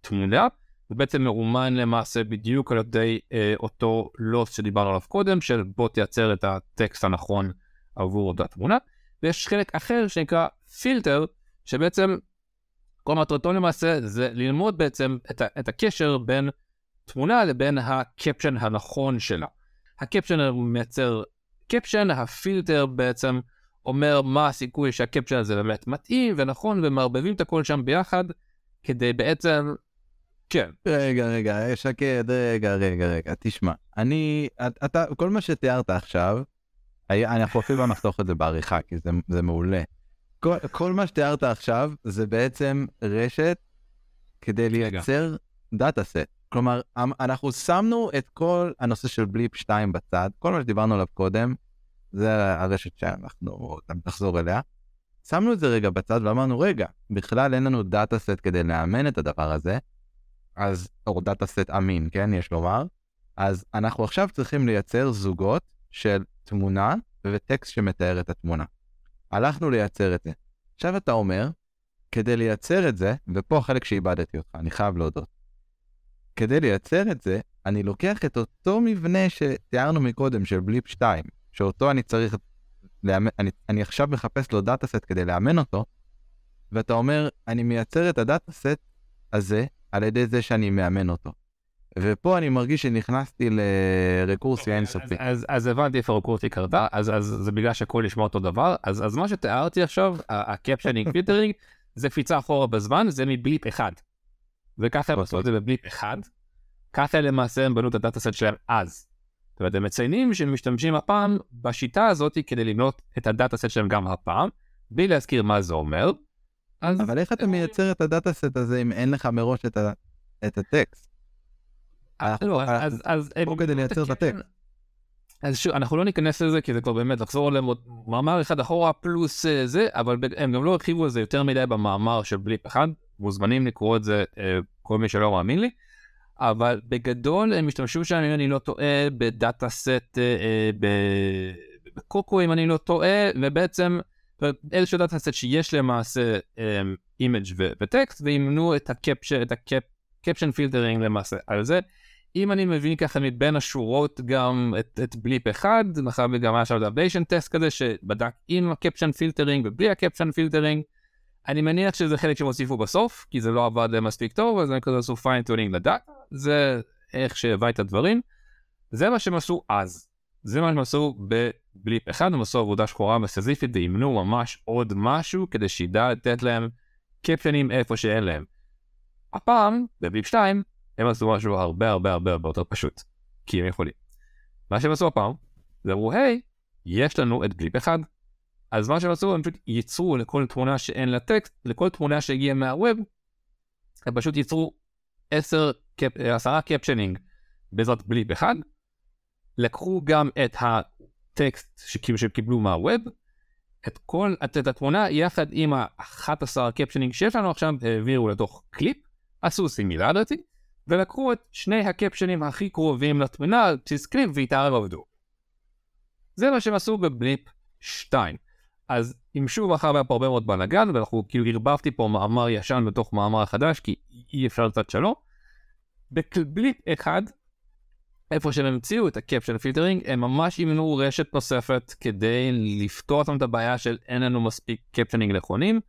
תמונה, זה בעצם מאומן למעשה בדיוק על ידי אה, אותו loss שדיברנו עליו קודם, של בוא תייצר את הטקסט הנכון עבור אותה תמונה, ויש חלק אחר שנקרא פילטר, שבעצם כל מטרתו למעשה זה ללמוד בעצם את, ה- את הקשר בין תמונה לבין ה caption הנכון שלה. ה caption מייצר caption, הפילטר בעצם אומר מה הסיכוי שה caption הזה באמת מתאים ונכון ומערבבים את הכל שם ביחד כדי בעצם, כן. רגע, רגע, שקד, רגע, רגע, רגע, תשמע, אני, אתה, כל מה שתיארת עכשיו, אנחנו אפילו נחתוך את זה בעריכה כי זה, זה מעולה. כל, כל מה שתיארת עכשיו זה בעצם רשת כדי לייצר דאטה סט. כלומר, אמ, אנחנו שמנו את כל הנושא של בליפ 2 בצד, כל מה שדיברנו עליו קודם, זה הרשת שאנחנו נחזור אליה. שמנו את זה רגע בצד ואמרנו, רגע, בכלל אין לנו data set כדי לאמן את הדבר הזה, אז, או data set אמין, כן, יש לומר, אז אנחנו עכשיו צריכים לייצר זוגות של תמונה וטקסט שמתאר את התמונה. הלכנו לייצר את זה. עכשיו אתה אומר, כדי לייצר את זה, ופה החלק שאיבדתי אותך, אני חייב להודות. כדי לייצר את זה, אני לוקח את אותו מבנה שתיארנו מקודם של BLIP 2, שאותו אני צריך, לאמן, אני, אני עכשיו מחפש לו data set כדי לאמן אותו, ואתה אומר, אני מייצר את ה data set הזה על ידי זה שאני מאמן אותו. ופה אני מרגיש שנכנסתי לרקורסיה אינסופית. אז, אז, אז הבנתי איפה רקורסיה קרתה, אז, אז זה בגלל שהכל נשמע אותו דבר, אז, אז מה שתיארתי עכשיו, ה captioning filtering, זה קפיצה אחורה בזמן, זה מ BLIP אחד. וככה הם עשו את זה ב BLIP אחד, ככה למעשה הם בנו את הדאטה סט שלהם אז. זאת אומרת, הם מציינים שהם משתמשים הפעם בשיטה הזאת כדי לבנות את הדאטה סט שלהם גם הפעם, בלי להזכיר מה זה אומר. אז אבל איך אתה מייצר את הדאטה סט הזה אם אין לך מראש את, ה... את הטקסט? לא, אז, אז, פה כדי לייצר את הטקסט. אז שוב, אנחנו לא ניכנס לזה כי זה כבר באמת לחזור עליהם עוד מאמר אחד אחורה פלוס זה, אבל הם גם לא הרחיבו על זה יותר מדי במאמר של בליפ אחד, מוזמנים לקרוא את זה כל מי שלא מאמין לי, אבל בגדול הם השתמשו שם אם אני לא טועה ב data set אה, ב COCO אם אני לא טועה, ובעצם איזשהו data set שיש למעשה image אמ, וטקסט, ה caption, את ה caption filtering למעשה על זה. אם אני מבין ככה מבין השורות גם את, את BLIP אחד, מאחר וגם היה שם ablation test כזה שבדק עם ה caption filtering ובלי ה caption filtering, אני מניח שזה חלק שהם הוסיפו בסוף, כי זה לא עבד מספיק טוב, אז הם כזה עשו fine tuning ל data, זה איך שהבא את הדברים. זה מה שהם עשו אז. זה מה שהם עשו ב BLIP אחד, הם עשו עבודה שחורה וסיזיפית ואימנו ממש עוד משהו כדי שידע לתת להם קפשנים איפה שאין להם. הפעם, ב BLIP 2, הם עשו משהו הרבה הרבה הרבה הרבה יותר פשוט, כי הם יכולים. מה שהם עשו הפעם, זה אמרו, היי, יש לנו את BLIP אחד. אז מה שהם עשו, הם פשוט ייצרו לכל תמונה שאין לה טקסט, לכל תמונה שהגיעה מה web, הם פשוט ייצרו 10, 10 captioning בעזרת BLIP אחד, לקחו גם את הטקסט שהם קיבלו מה web, את כל, את, את התמונה יחד עם ה-11 captioning שיש לנו עכשיו, העבירו לתוך קליפ, עשו similarity, ולקחו את שני הקפשנים הכי קרובים לתמונה על בסיס קליפ ואיתה הם עבדו. זה מה שהם עשו ב BLIP 2. אז אם שוב מאחר והיה פה הרבה מאוד בלאגן ואנחנו כאילו ערבבתי פה מאמר ישן בתוך מאמר חדש כי אי אפשר לצד שלום. ב BLIP 1 איפה שהם המציאו את ה caption filtering הם ממש אימנו רשת נוספת כדי לפתור את הבעיה של אין לנו מספיק captioning נכונים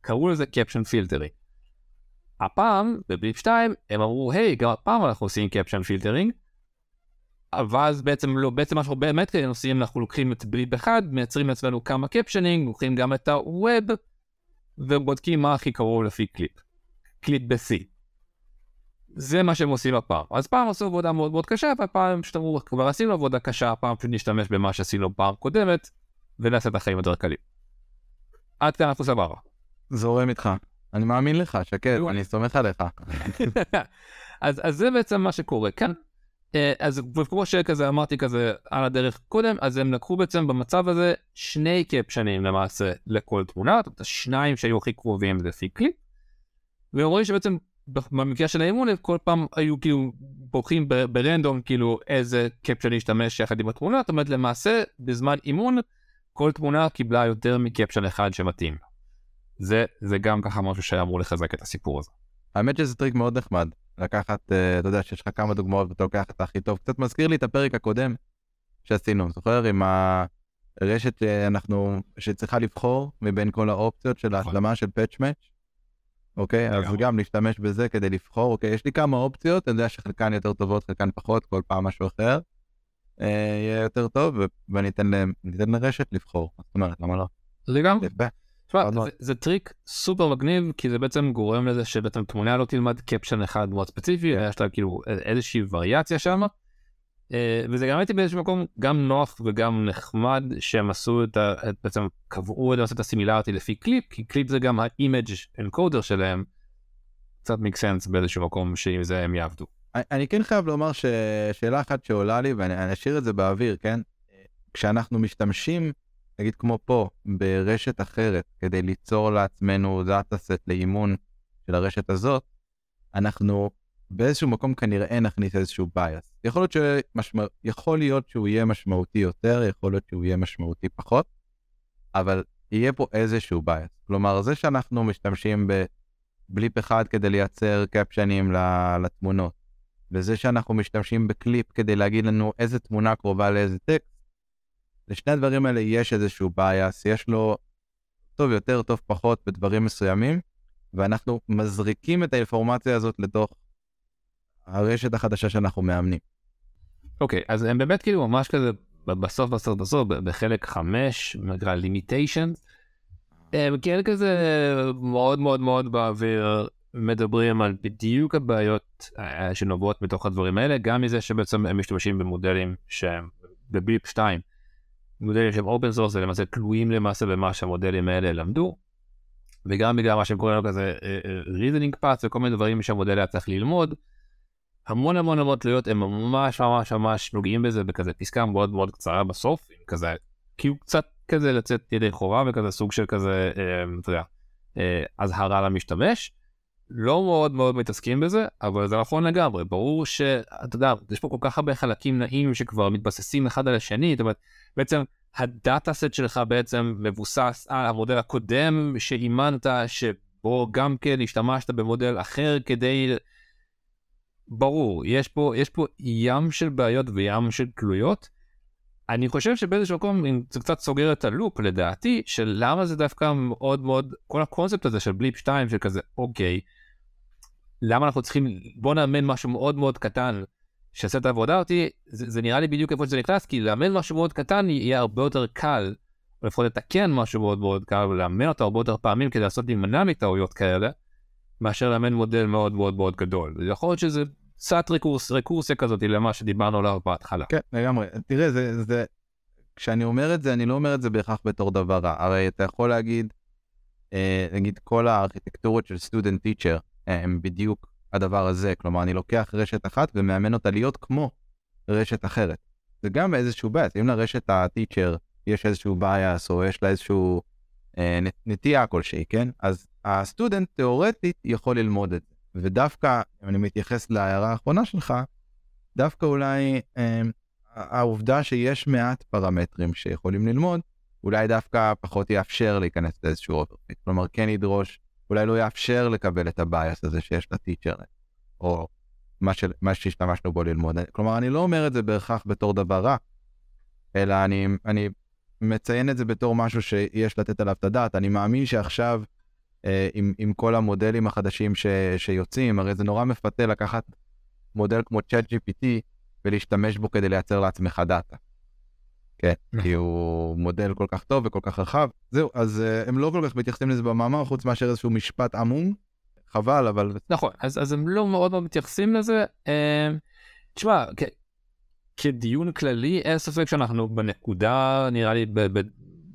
קראו לזה caption filtering. הפעם, ב BLIP 2, הם אמרו, היי, גם הפעם אנחנו עושים caption filtering, ואז בעצם לא, בעצם מה שאנחנו באמת עושים, אנחנו לוקחים את BLIP 1, מייצרים לעצמנו כמה captioning, לוקחים גם את ה web, ובודקים מה הכי קרוב לפי CLIP. CLIP ב-C. זה מה שהם עושים הפעם. אז פעם עשו עבודה מאוד מאוד קשה, והפעם פשוט אמרו, כבר עשינו עבודה קשה, הפעם פשוט נשתמש במה שעשינו פעם קודמת, ונעשה את החיים יותר קלים. עד כאן אנחנו סבבה. זורם איתך. אני מאמין לך, שקט, אני סומך עליך. אז, אז זה בעצם מה שקורה כאן. אה, אז כמו שכזה אמרתי כזה על הדרך קודם, אז הם לקחו בעצם במצב הזה שני קפשנים למעשה לכל תמונה, זאת אומרת השניים שהיו הכי קרובים לפי קליפ. והם רואים שבעצם במקרה של האימון כל פעם היו כאילו בוחרים ברנדום כאילו איזה קפשן להשתמש יחד עם התמונה, זאת אומרת למעשה בזמן אימון כל תמונה קיבלה יותר מקפשן אחד שמתאים. זה, זה גם ככה משהו שאמור לחזק את הסיפור הזה. האמת שזה טריק מאוד נחמד, לקחת, אה, אתה יודע שיש לך כמה דוגמאות ואתה לוקח את הכי טוב. קצת מזכיר לי את הפרק הקודם שעשינו, זוכר? עם הרשת שאנחנו, שצריכה לבחור מבין כל האופציות של נכון. ההשלמה של patch match. אוקיי, אז גם להשתמש בזה כדי לבחור, אוקיי, יש לי כמה אופציות, אני יודע שחלקן יותר טובות, חלקן פחות, כל פעם משהו אחר. אה, יהיה יותר טוב, ואני אתן לרשת לבחור, זאת אומרת, למה לא? זה גם. תשמע, זה, זה טריק סופר מגניב כי זה בעצם גורם לזה שבעצם תמונה לא תלמד caption אחד מאוד ספציפי, יש לה כאילו איזושהי וריאציה שם. אה, וזה גם הייתי באיזשהו מקום גם נוח וגם נחמד שהם עשו את ה... בעצם קבעו את את ה similarity לפי קליפ, כי קליפ זה גם ה image encoder שלהם. קצת make sense באיזשהו מקום שעם זה הם יעבדו. אני כן חייב לומר ששאלה אחת שעולה לי ואני אשאיר את זה באוויר, כן? כשאנחנו משתמשים נגיד כמו פה, ברשת אחרת, כדי ליצור לעצמנו דאטה סט לאימון של הרשת הזאת, אנחנו באיזשהו מקום כנראה נכניס איזשהו bias. יכול להיות, שמשמע... יכול להיות שהוא יהיה משמעותי יותר, יכול להיות שהוא יהיה משמעותי פחות, אבל יהיה פה איזשהו bias. כלומר, זה שאנחנו משתמשים בבליפ אחד כדי לייצר קפשנים לתמונות, וזה שאנחנו משתמשים בקליפ כדי להגיד לנו איזה תמונה קרובה לאיזה טקסט, לשני הדברים האלה יש איזשהו bias, יש לו טוב יותר, טוב פחות בדברים מסוימים, ואנחנו מזריקים את האינפורמציה הזאת לתוך הרשת החדשה שאנחנו מאמנים. אוקיי, okay, אז הם באמת כאילו ממש כזה בסוף בסוף בסוף בחלק 5, נקרא לימיטיישן, הם כן כזה מאוד מאוד מאוד באוויר, מדברים על בדיוק הבעיות אה, שנובעות מתוך הדברים האלה, גם מזה שבעצם הם משתמשים במודלים שהם ב BLIP 2, מודלים שהם open source ולמעשה תלויים למעשה במה שהמודלים האלה למדו, וגם בגלל מה שהם קוראים לו כזה reasoning אה, path וכל מיני דברים שהמודל היה צריך ללמוד. המון המון המון תלויות הם ממש ממש ממש נוגעים בזה בכזה פסקה מאוד מאוד קצרה בסוף, כזה כאילו קצת כזה לצאת ידי חובה וכזה סוג של כזה, אה, אתה יודע, אה, אזהרה למשתמש. לא מאוד מאוד מתעסקים בזה, אבל זה נכון לגמרי, ברור שאתה יודע, יש פה כל כך הרבה חלקים נעים שכבר מתבססים אחד על השני, זאת אומרת, בעצם הדאטה סט שלך בעצם מבוסס על המודל הקודם שאימנת, שבו גם כן השתמשת במודל אחר כדי... ברור, יש פה, יש פה ים של בעיות וים של תלויות. אני חושב שבאיזשהו מקום זה קצת סוגר את הלופ לדעתי של למה זה דווקא מאוד מאוד כל הקונספט הזה של בליפ 2 של כזה אוקיי למה אנחנו צריכים בוא נאמן משהו מאוד מאוד קטן שיעשה את העבודה אותי זה, זה נראה לי בדיוק איפה שזה נכנס כי לאמן משהו מאוד קטן יהיה הרבה יותר קל או לפחות לתקן משהו מאוד מאוד קל ולאמן אותו הרבה יותר פעמים כדי לעשות להימנע מטעויות כאלה מאשר לאמן מודל מאוד מאוד מאוד גדול יכול להיות שזה קצת רקורס, רקורסיה כזאת למה שדיברנו עליו בהתחלה. כן, לגמרי. תראה, זה, זה, כשאני אומר את זה, אני לא אומר את זה בהכרח בתור דבר רע. הרי אתה יכול להגיד, אה, נגיד כל הארכיטקטורות של סטודנט טיצ'ר הם בדיוק הדבר הזה. כלומר, אני לוקח רשת אחת ומאמן אותה להיות כמו רשת אחרת. זה גם איזשהו בעיה. אם לרשת הטיצ'ר יש איזשהו בעייס או יש לה איזשהו אה, נטייה כלשהי, כן? אז הסטודנט תיאורטית יכול ללמוד את זה. ודווקא, אם אני מתייחס להערה האחרונה שלך, דווקא אולי אה, העובדה שיש מעט פרמטרים שיכולים ללמוד, אולי דווקא פחות יאפשר להיכנס לאיזשהו overfit. כלומר, כן ידרוש, אולי לא יאפשר לקבל את ה bias הזה שיש ל teacher, או מה, ש... מה שהשתמשנו בו ללמוד. כלומר, אני לא אומר את זה בהכרח בתור דבר רע, אלא אני, אני מציין את זה בתור משהו שיש לתת עליו את הדעת. אני מאמין שעכשיו, אה, עם, עם כל המודלים החדשים ש, שיוצאים, הרי זה נורא מפתה לקחת מודל כמו ChatGPT ולהשתמש בו כדי לייצר לעצמך דאטה. כן, נכון. כי הוא מודל כל כך טוב וכל כך רחב. זהו, אז uh, הם לא כל כך מתייחסים לזה במאמר, חוץ מאשר איזשהו משפט עמום. חבל, אבל... נכון, אז, אז הם לא מאוד מאוד מתייחסים לזה. Uh, תשמע, כ- כדיון כללי, אין ספק שאנחנו בנקודה, נראה לי, ב- ב-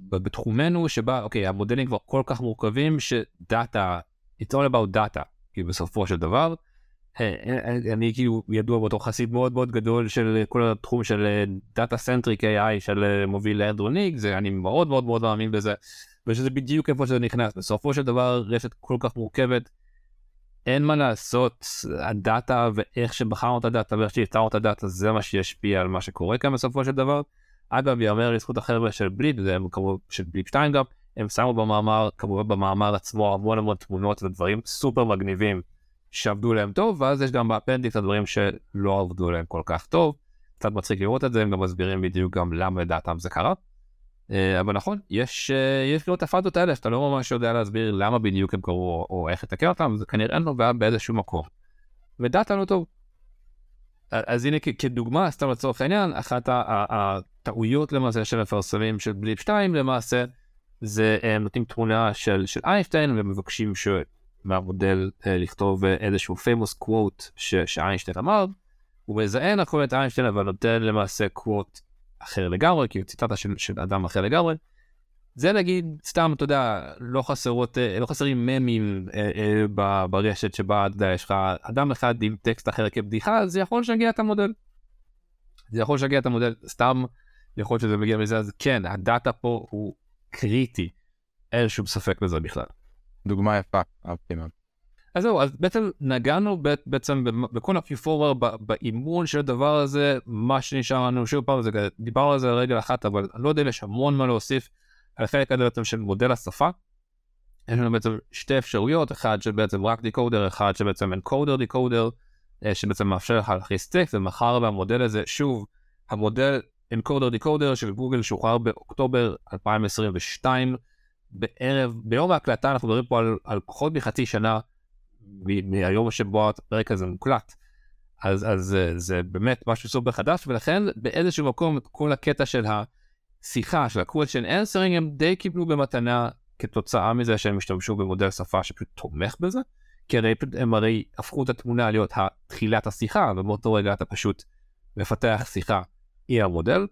בתחומנו שבה אוקיי המודלים כבר כל כך מורכבים שדאטה it's all about data כאילו בסופו של דבר. אה, אה, אני כאילו ידוע בתור חסיד מאוד מאוד גדול של כל התחום של data centric AI שמוביל אנדרו אנג זה אני מאוד מאוד מאוד מאמין בזה ושזה בדיוק איפה שזה נכנס בסופו של דבר רשת כל כך מורכבת. אין מה לעשות ה data ואיך שבחרנו את ה data ואיך שיצרנו את ה data זה מה שישפיע על מה שקורה כאן בסופו של דבר. אגב, יאמר לזכות החבר'ה של BLIP, זה כמובן של BLIP 2 גם, הם שמו במאמר, כמובן במאמר עצמו המון המון תמונות ודברים סופר מגניבים שעבדו להם טוב, ואז יש גם ב appendix הדברים שלא עבדו להם כל כך טוב. קצת מצחיק לראות את זה, הם גם מסבירים בדיוק גם למה לדעתם זה קרה. אה, אבל נכון, יש, אה, יש לו את הפאדיחות האלה שאתה לא ממש יודע להסביר למה בדיוק הם קרו או איך לתקן אותם, זה כנראה נובע באיזשהו מקום. ודאטה לא טוב. אז הנה כדוגמה, סתם לצורך העניין, אחת הטעויות למעשה של מפרסמים של BLIP 2 למעשה, זה הם נותנים תמונה של, של איינשטיין ומבקשים מהמודל אה, לכתוב אה, איזשהו famous quote ש, שאיינשטיין אמר, הוא מזהה נכון את איינשטיין אבל נותן למעשה quote אחר לגמרי, כאילו ציטטה של, של אדם אחר לגמרי. זה נגיד סתם אתה יודע לא חסרות אה, לא חסרים ממים אה, אה, ברשת שבה אתה יודע יש לך אדם אחד עם טקסט אחר כבדיחה זה יכול לשגע את המודל. זה יכול לשגע את המודל סתם יכול להיות שזה מגיע מזה אז כן הדאטה פה הוא קריטי אין שום ספק בזה בכלל. דוגמה יפה אהבתי מאוד. אז זהו אז בעצם נגענו בעצם בכל הפיפורר באימון של הדבר הזה מה שנשאר לנו שוב פעם דיברנו על זה רגע אחת אבל אני לא יודע אם יש המון מה להוסיף. על החלק הזה בעצם של מודל השפה. יש לנו בעצם שתי אפשרויות, אחד שבעצם רק דיקודר, אחד שבעצם אנקודר דיקודר, אה, שבעצם מאפשר לך להכניס טקסט, ומחר במודל הזה, שוב, המודל אנקודר דיקודר של גוגל שוחרר באוקטובר 2022, בערב, ביום ההקלטה אנחנו מדברים פה על, על פחות מחצי שנה מהיום שבו הפרק הזה מוקלט. אז, אז אה, זה באמת משהו סופר חדש, ולכן באיזשהו מקום כל הקטע של ה... שיחה של ה-question answering הם די קיבלו במתנה כתוצאה מזה שהם השתמשו במודל שפה שפשוט תומך בזה. כי הרי הם הרי הפכו את התמונה להיות תחילת השיחה ובאותו רגע אתה פשוט מפתח שיחה עם המודל.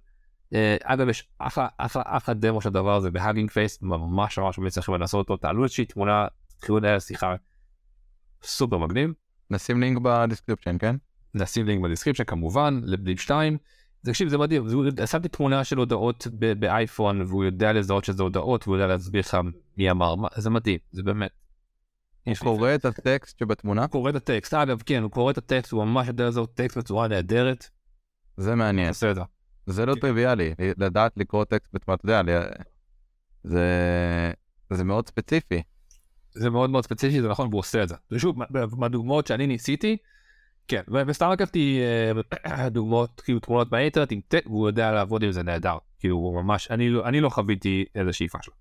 אה, אגב יש אחלה אחלה אחלה דמו של הדבר הזה ב Hugging Face ממש ממש ממליץ לכם לעשות אותו תעלו איזושהי תמונה תתחילו לנהל שיחה סופר מגניב. נשים לינק ב description כן? נשים לינק ב description כמובן ל BLIP 2. תקשיב זה מדהים שמתי תמונה של הודעות באייפון והוא יודע לזהות שזה הודעות והוא יודע להסביר לך מי אמר מה זה מדהים זה באמת. קורא את הטקסט שבתמונה? קורא את הטקסט אגב כן הוא קורא את הטקסט הוא ממש יודע לזהות טקסט בצורה נהדרת. זה מעניין. זה לא טריוויאלי לדעת לקרוא טקסט בתמונה אתה יודע זה זה מאוד ספציפי. זה מאוד מאוד ספציפי זה נכון והוא עושה את זה. ושוב מהדוגמאות שאני ניסיתי כן וסתם לקחתי אה, דוגמאות כאילו תמונות באינטרנט והוא יודע לעבוד עם זה נהדר כאילו הוא ממש אני לא אני לא חוויתי איזה שאיפה שלו.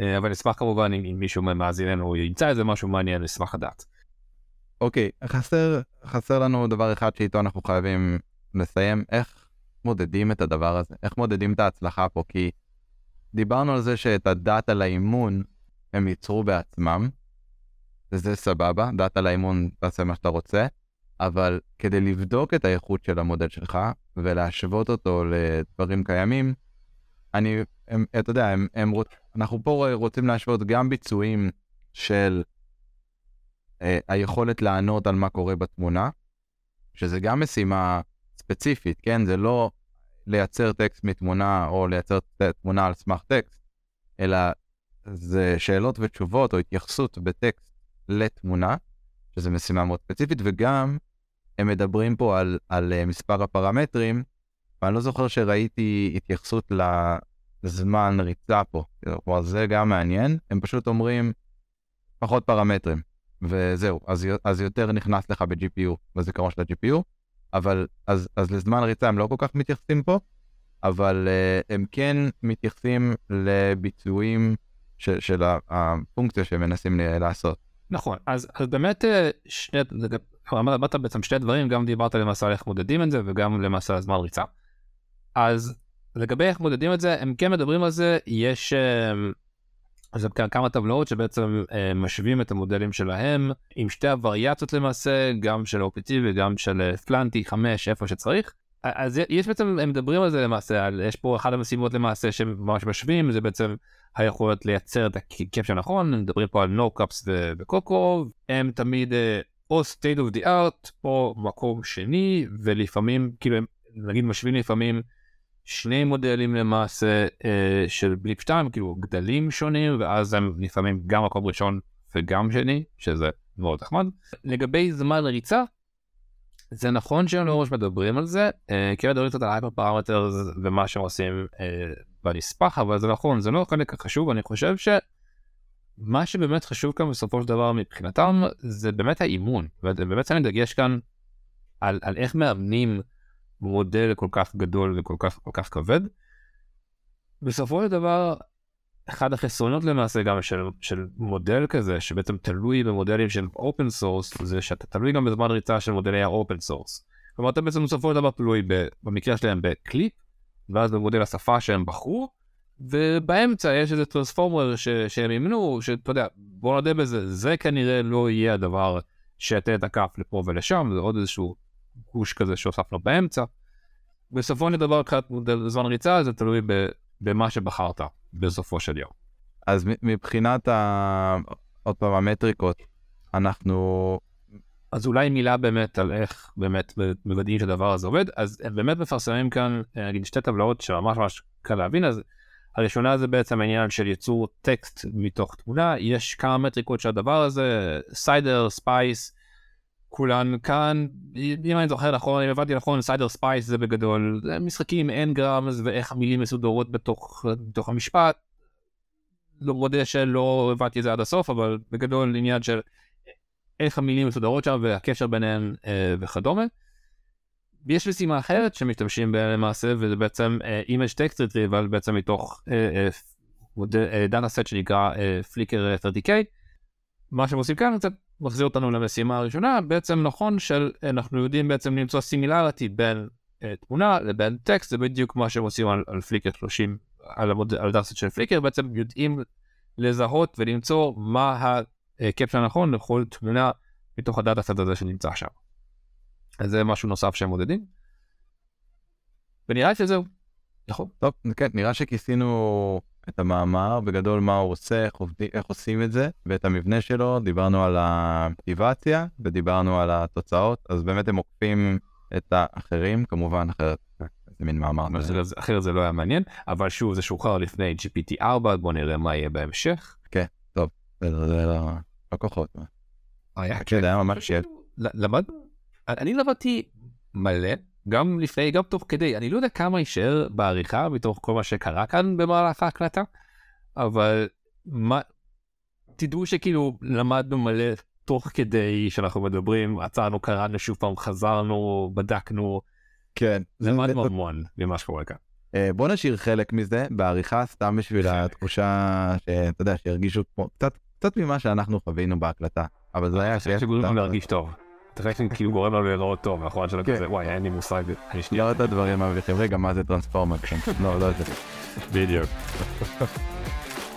אה, אבל נשמח כמובן אם, אם מישהו מאזיננו ימצא איזה משהו מעניין נשמח לדעת. אוקיי חסר חסר לנו דבר אחד שאיתו אנחנו חייבים לסיים איך מודדים את הדבר הזה איך מודדים את ההצלחה פה כי דיברנו על זה שאת הדאטה לאימון הם ייצרו בעצמם. וזה סבבה דאטה לאימון תעשה מה שאתה רוצה אבל כדי לבדוק את האיכות של המודל שלך ולהשוות אותו לדברים קיימים, אני, הם, אתה יודע, הם, הם רוצ, אנחנו פה רוצים להשוות גם ביצועים של אה, היכולת לענות על מה קורה בתמונה, שזה גם משימה ספציפית, כן? זה לא לייצר טקסט מתמונה או לייצר תמונה על סמך טקסט, אלא זה שאלות ותשובות או התייחסות בטקסט לתמונה, שזה משימה מאוד ספציפית, וגם הם מדברים פה על, על אה, מספר הפרמטרים, ואני לא זוכר שראיתי התייחסות לזמן ריצה פה. כלומר, זה גם מעניין, הם פשוט אומרים פחות פרמטרים, וזהו, אז, אז יותר נכנס לך ב-GPU, בזיכרון של ה-GPU, אבל אז, אז לזמן ריצה הם לא כל כך מתייחסים פה, אבל uh, הם כן מתייחסים לביצועים של, של הפונקציה שהם מנסים לעשות. נכון, אז, אז באמת אה, שני, אמרת בעצם שתי דברים, גם דיברת למעשה על איך מודדים את זה וגם למעשה על זמן ריצה. אז לגבי איך מודדים את זה, הם כן מדברים על זה, יש אז כמה טבלאות שבעצם משווים את המודלים שלהם עם שתי הווריאציות למעשה, גם של OPT וגם של פלנטי 5 איפה שצריך. אז יש בעצם, הם מדברים על זה למעשה, על, יש פה אחת המשימות למעשה שממש משווים, זה בעצם היכולת לייצר את הקפשן הנכון, מדברים פה על נו-קאפס וקוקו, הם תמיד או state of the art או מקום שני ולפעמים כאילו הם נגיד משווים לפעמים שני מודלים למעשה אה, של בליפ 2 כאילו גדלים שונים ואז הם לפעמים גם מקום ראשון וגם שני שזה מאוד נחמד. לגבי זמן ריצה זה נכון שהם לא ממש מדברים על זה אה, כי מדברים קצת על הייפר פרמטר ומה שהם עושים אה, בנספח אבל זה נכון זה לא חלק חשוב אני חושב ש... מה שבאמת חשוב כאן בסופו של דבר מבחינתם זה באמת האימון ובאמת שמים דגש כאן על, על איך מאמנים מודל כל כך גדול וכל כך כל כך כבד. בסופו של דבר אחד החסרונות למעשה גם של, של מודל כזה שבעצם תלוי במודלים של open source זה שאתה תלוי גם בזמן ריצה של מודלי ה open source. כלומר אתה בעצם בסופו של דבר תלוי במקרה שלהם בקליפ ואז במודל השפה שהם בחרו ובאמצע יש איזה טרנספורמר ש... שהם ימנו, שאתה יודע, בוא נודה בזה, זה כנראה לא יהיה הדבר שיתן את הכף לפה ולשם, זה עוד איזשהו גוש כזה שהוספנו באמצע. בסופו של דבר, מבחינת זמן ריצה, זה תלוי ב... במה שבחרת בסופו של יום. אז מבחינת ה... עוד פעם המטריקות, אנחנו... אז אולי מילה באמת על איך באמת מוודאים שהדבר הזה עובד, אז הם באמת מפרסמים כאן, נגיד שתי טבלאות שממש ממש קל להבין, אז הראשונה זה בעצם העניין של ייצור טקסט מתוך תמונה, יש כמה מטריקות של הדבר הזה, CIDEr, SPICE, כולן כאן, אם אני זוכר נכון, אם הבנתי נכון, CIDEr SPICE זה בגדול משחקים n-grams ואיך המילים מסודרות בתוך, בתוך המשפט. לא מודה שלא הבנתי את זה עד הסוף, אבל בגדול עניין של איך המילים מסודרות שם והקשר ביניהן אה, וכדומה. יש משימה אחרת שמשתמשים בה למעשה וזה בעצם אה, image text retrieval בעצם מתוך data אה, set אה, שנקרא Flickr אה, 30k. מה שהם עושים כאן קצת מחזיר אותנו למשימה הראשונה בעצם נכון שאנחנו יודעים בעצם למצוא similarity בין אה, תמונה לבין טקסט זה בדיוק מה שהם עושים על, על Flickr 30 על, המוד, על data set של Flickr בעצם יודעים לזהות ולמצוא מה ה caption הנכון לכל תמונה מתוך הדאטה סט הזה שנמצא שם. אז זה משהו נוסף שהם מודדים. ונראה שזהו. נכון. טוב, כן, נראה שכיסינו את המאמר, בגדול מה הוא עושה, איך, עובדים, איך עושים את זה, ואת המבנה שלו, דיברנו על האקטיבציה ודיברנו על התוצאות, אז באמת הם עוקפים את האחרים, כמובן אחרת זה מין מאמר. זה, אחרת זה לא היה מעניין, אבל שוב זה שוחרר לפני GPT 4, בוא נראה מה יהיה בהמשך. כן, טוב, זה לא, לא כוחות. היה היה ממש. למדנו, אני למדתי מלא, גם לפני, גם תוך כדי, אני לא יודע כמה יישאר בעריכה מתוך כל מה שקרה כאן במהלך ההקלטה, אבל מה, תדעו שכאילו למדנו מלא תוך כדי שאנחנו מדברים, עצרנו, קראנו שוב פעם, חזרנו, בדקנו. כן. למדנו המון ממה שקורה כאן. אה, בוא נשאיר חלק מזה בעריכה סתם בשביל התחושה שאתה יודע שירגישו כמו קצת קצת ממה שאנחנו חווינו בהקלטה אבל זה היה שיש שגורם להרגיש טוב. tracking כאילו גורם לנו להיראות טוב נכון שלא כזה וואי אין לי מושג. לא את הדברים המביכים רגע מה זה transformer לא לא זה. בדיוק.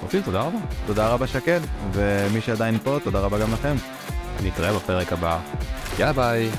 אופיר תודה רבה. תודה רבה שקד ומי שעדיין פה תודה רבה גם לכם. נתראה בפרק הבא. יאללה ביי.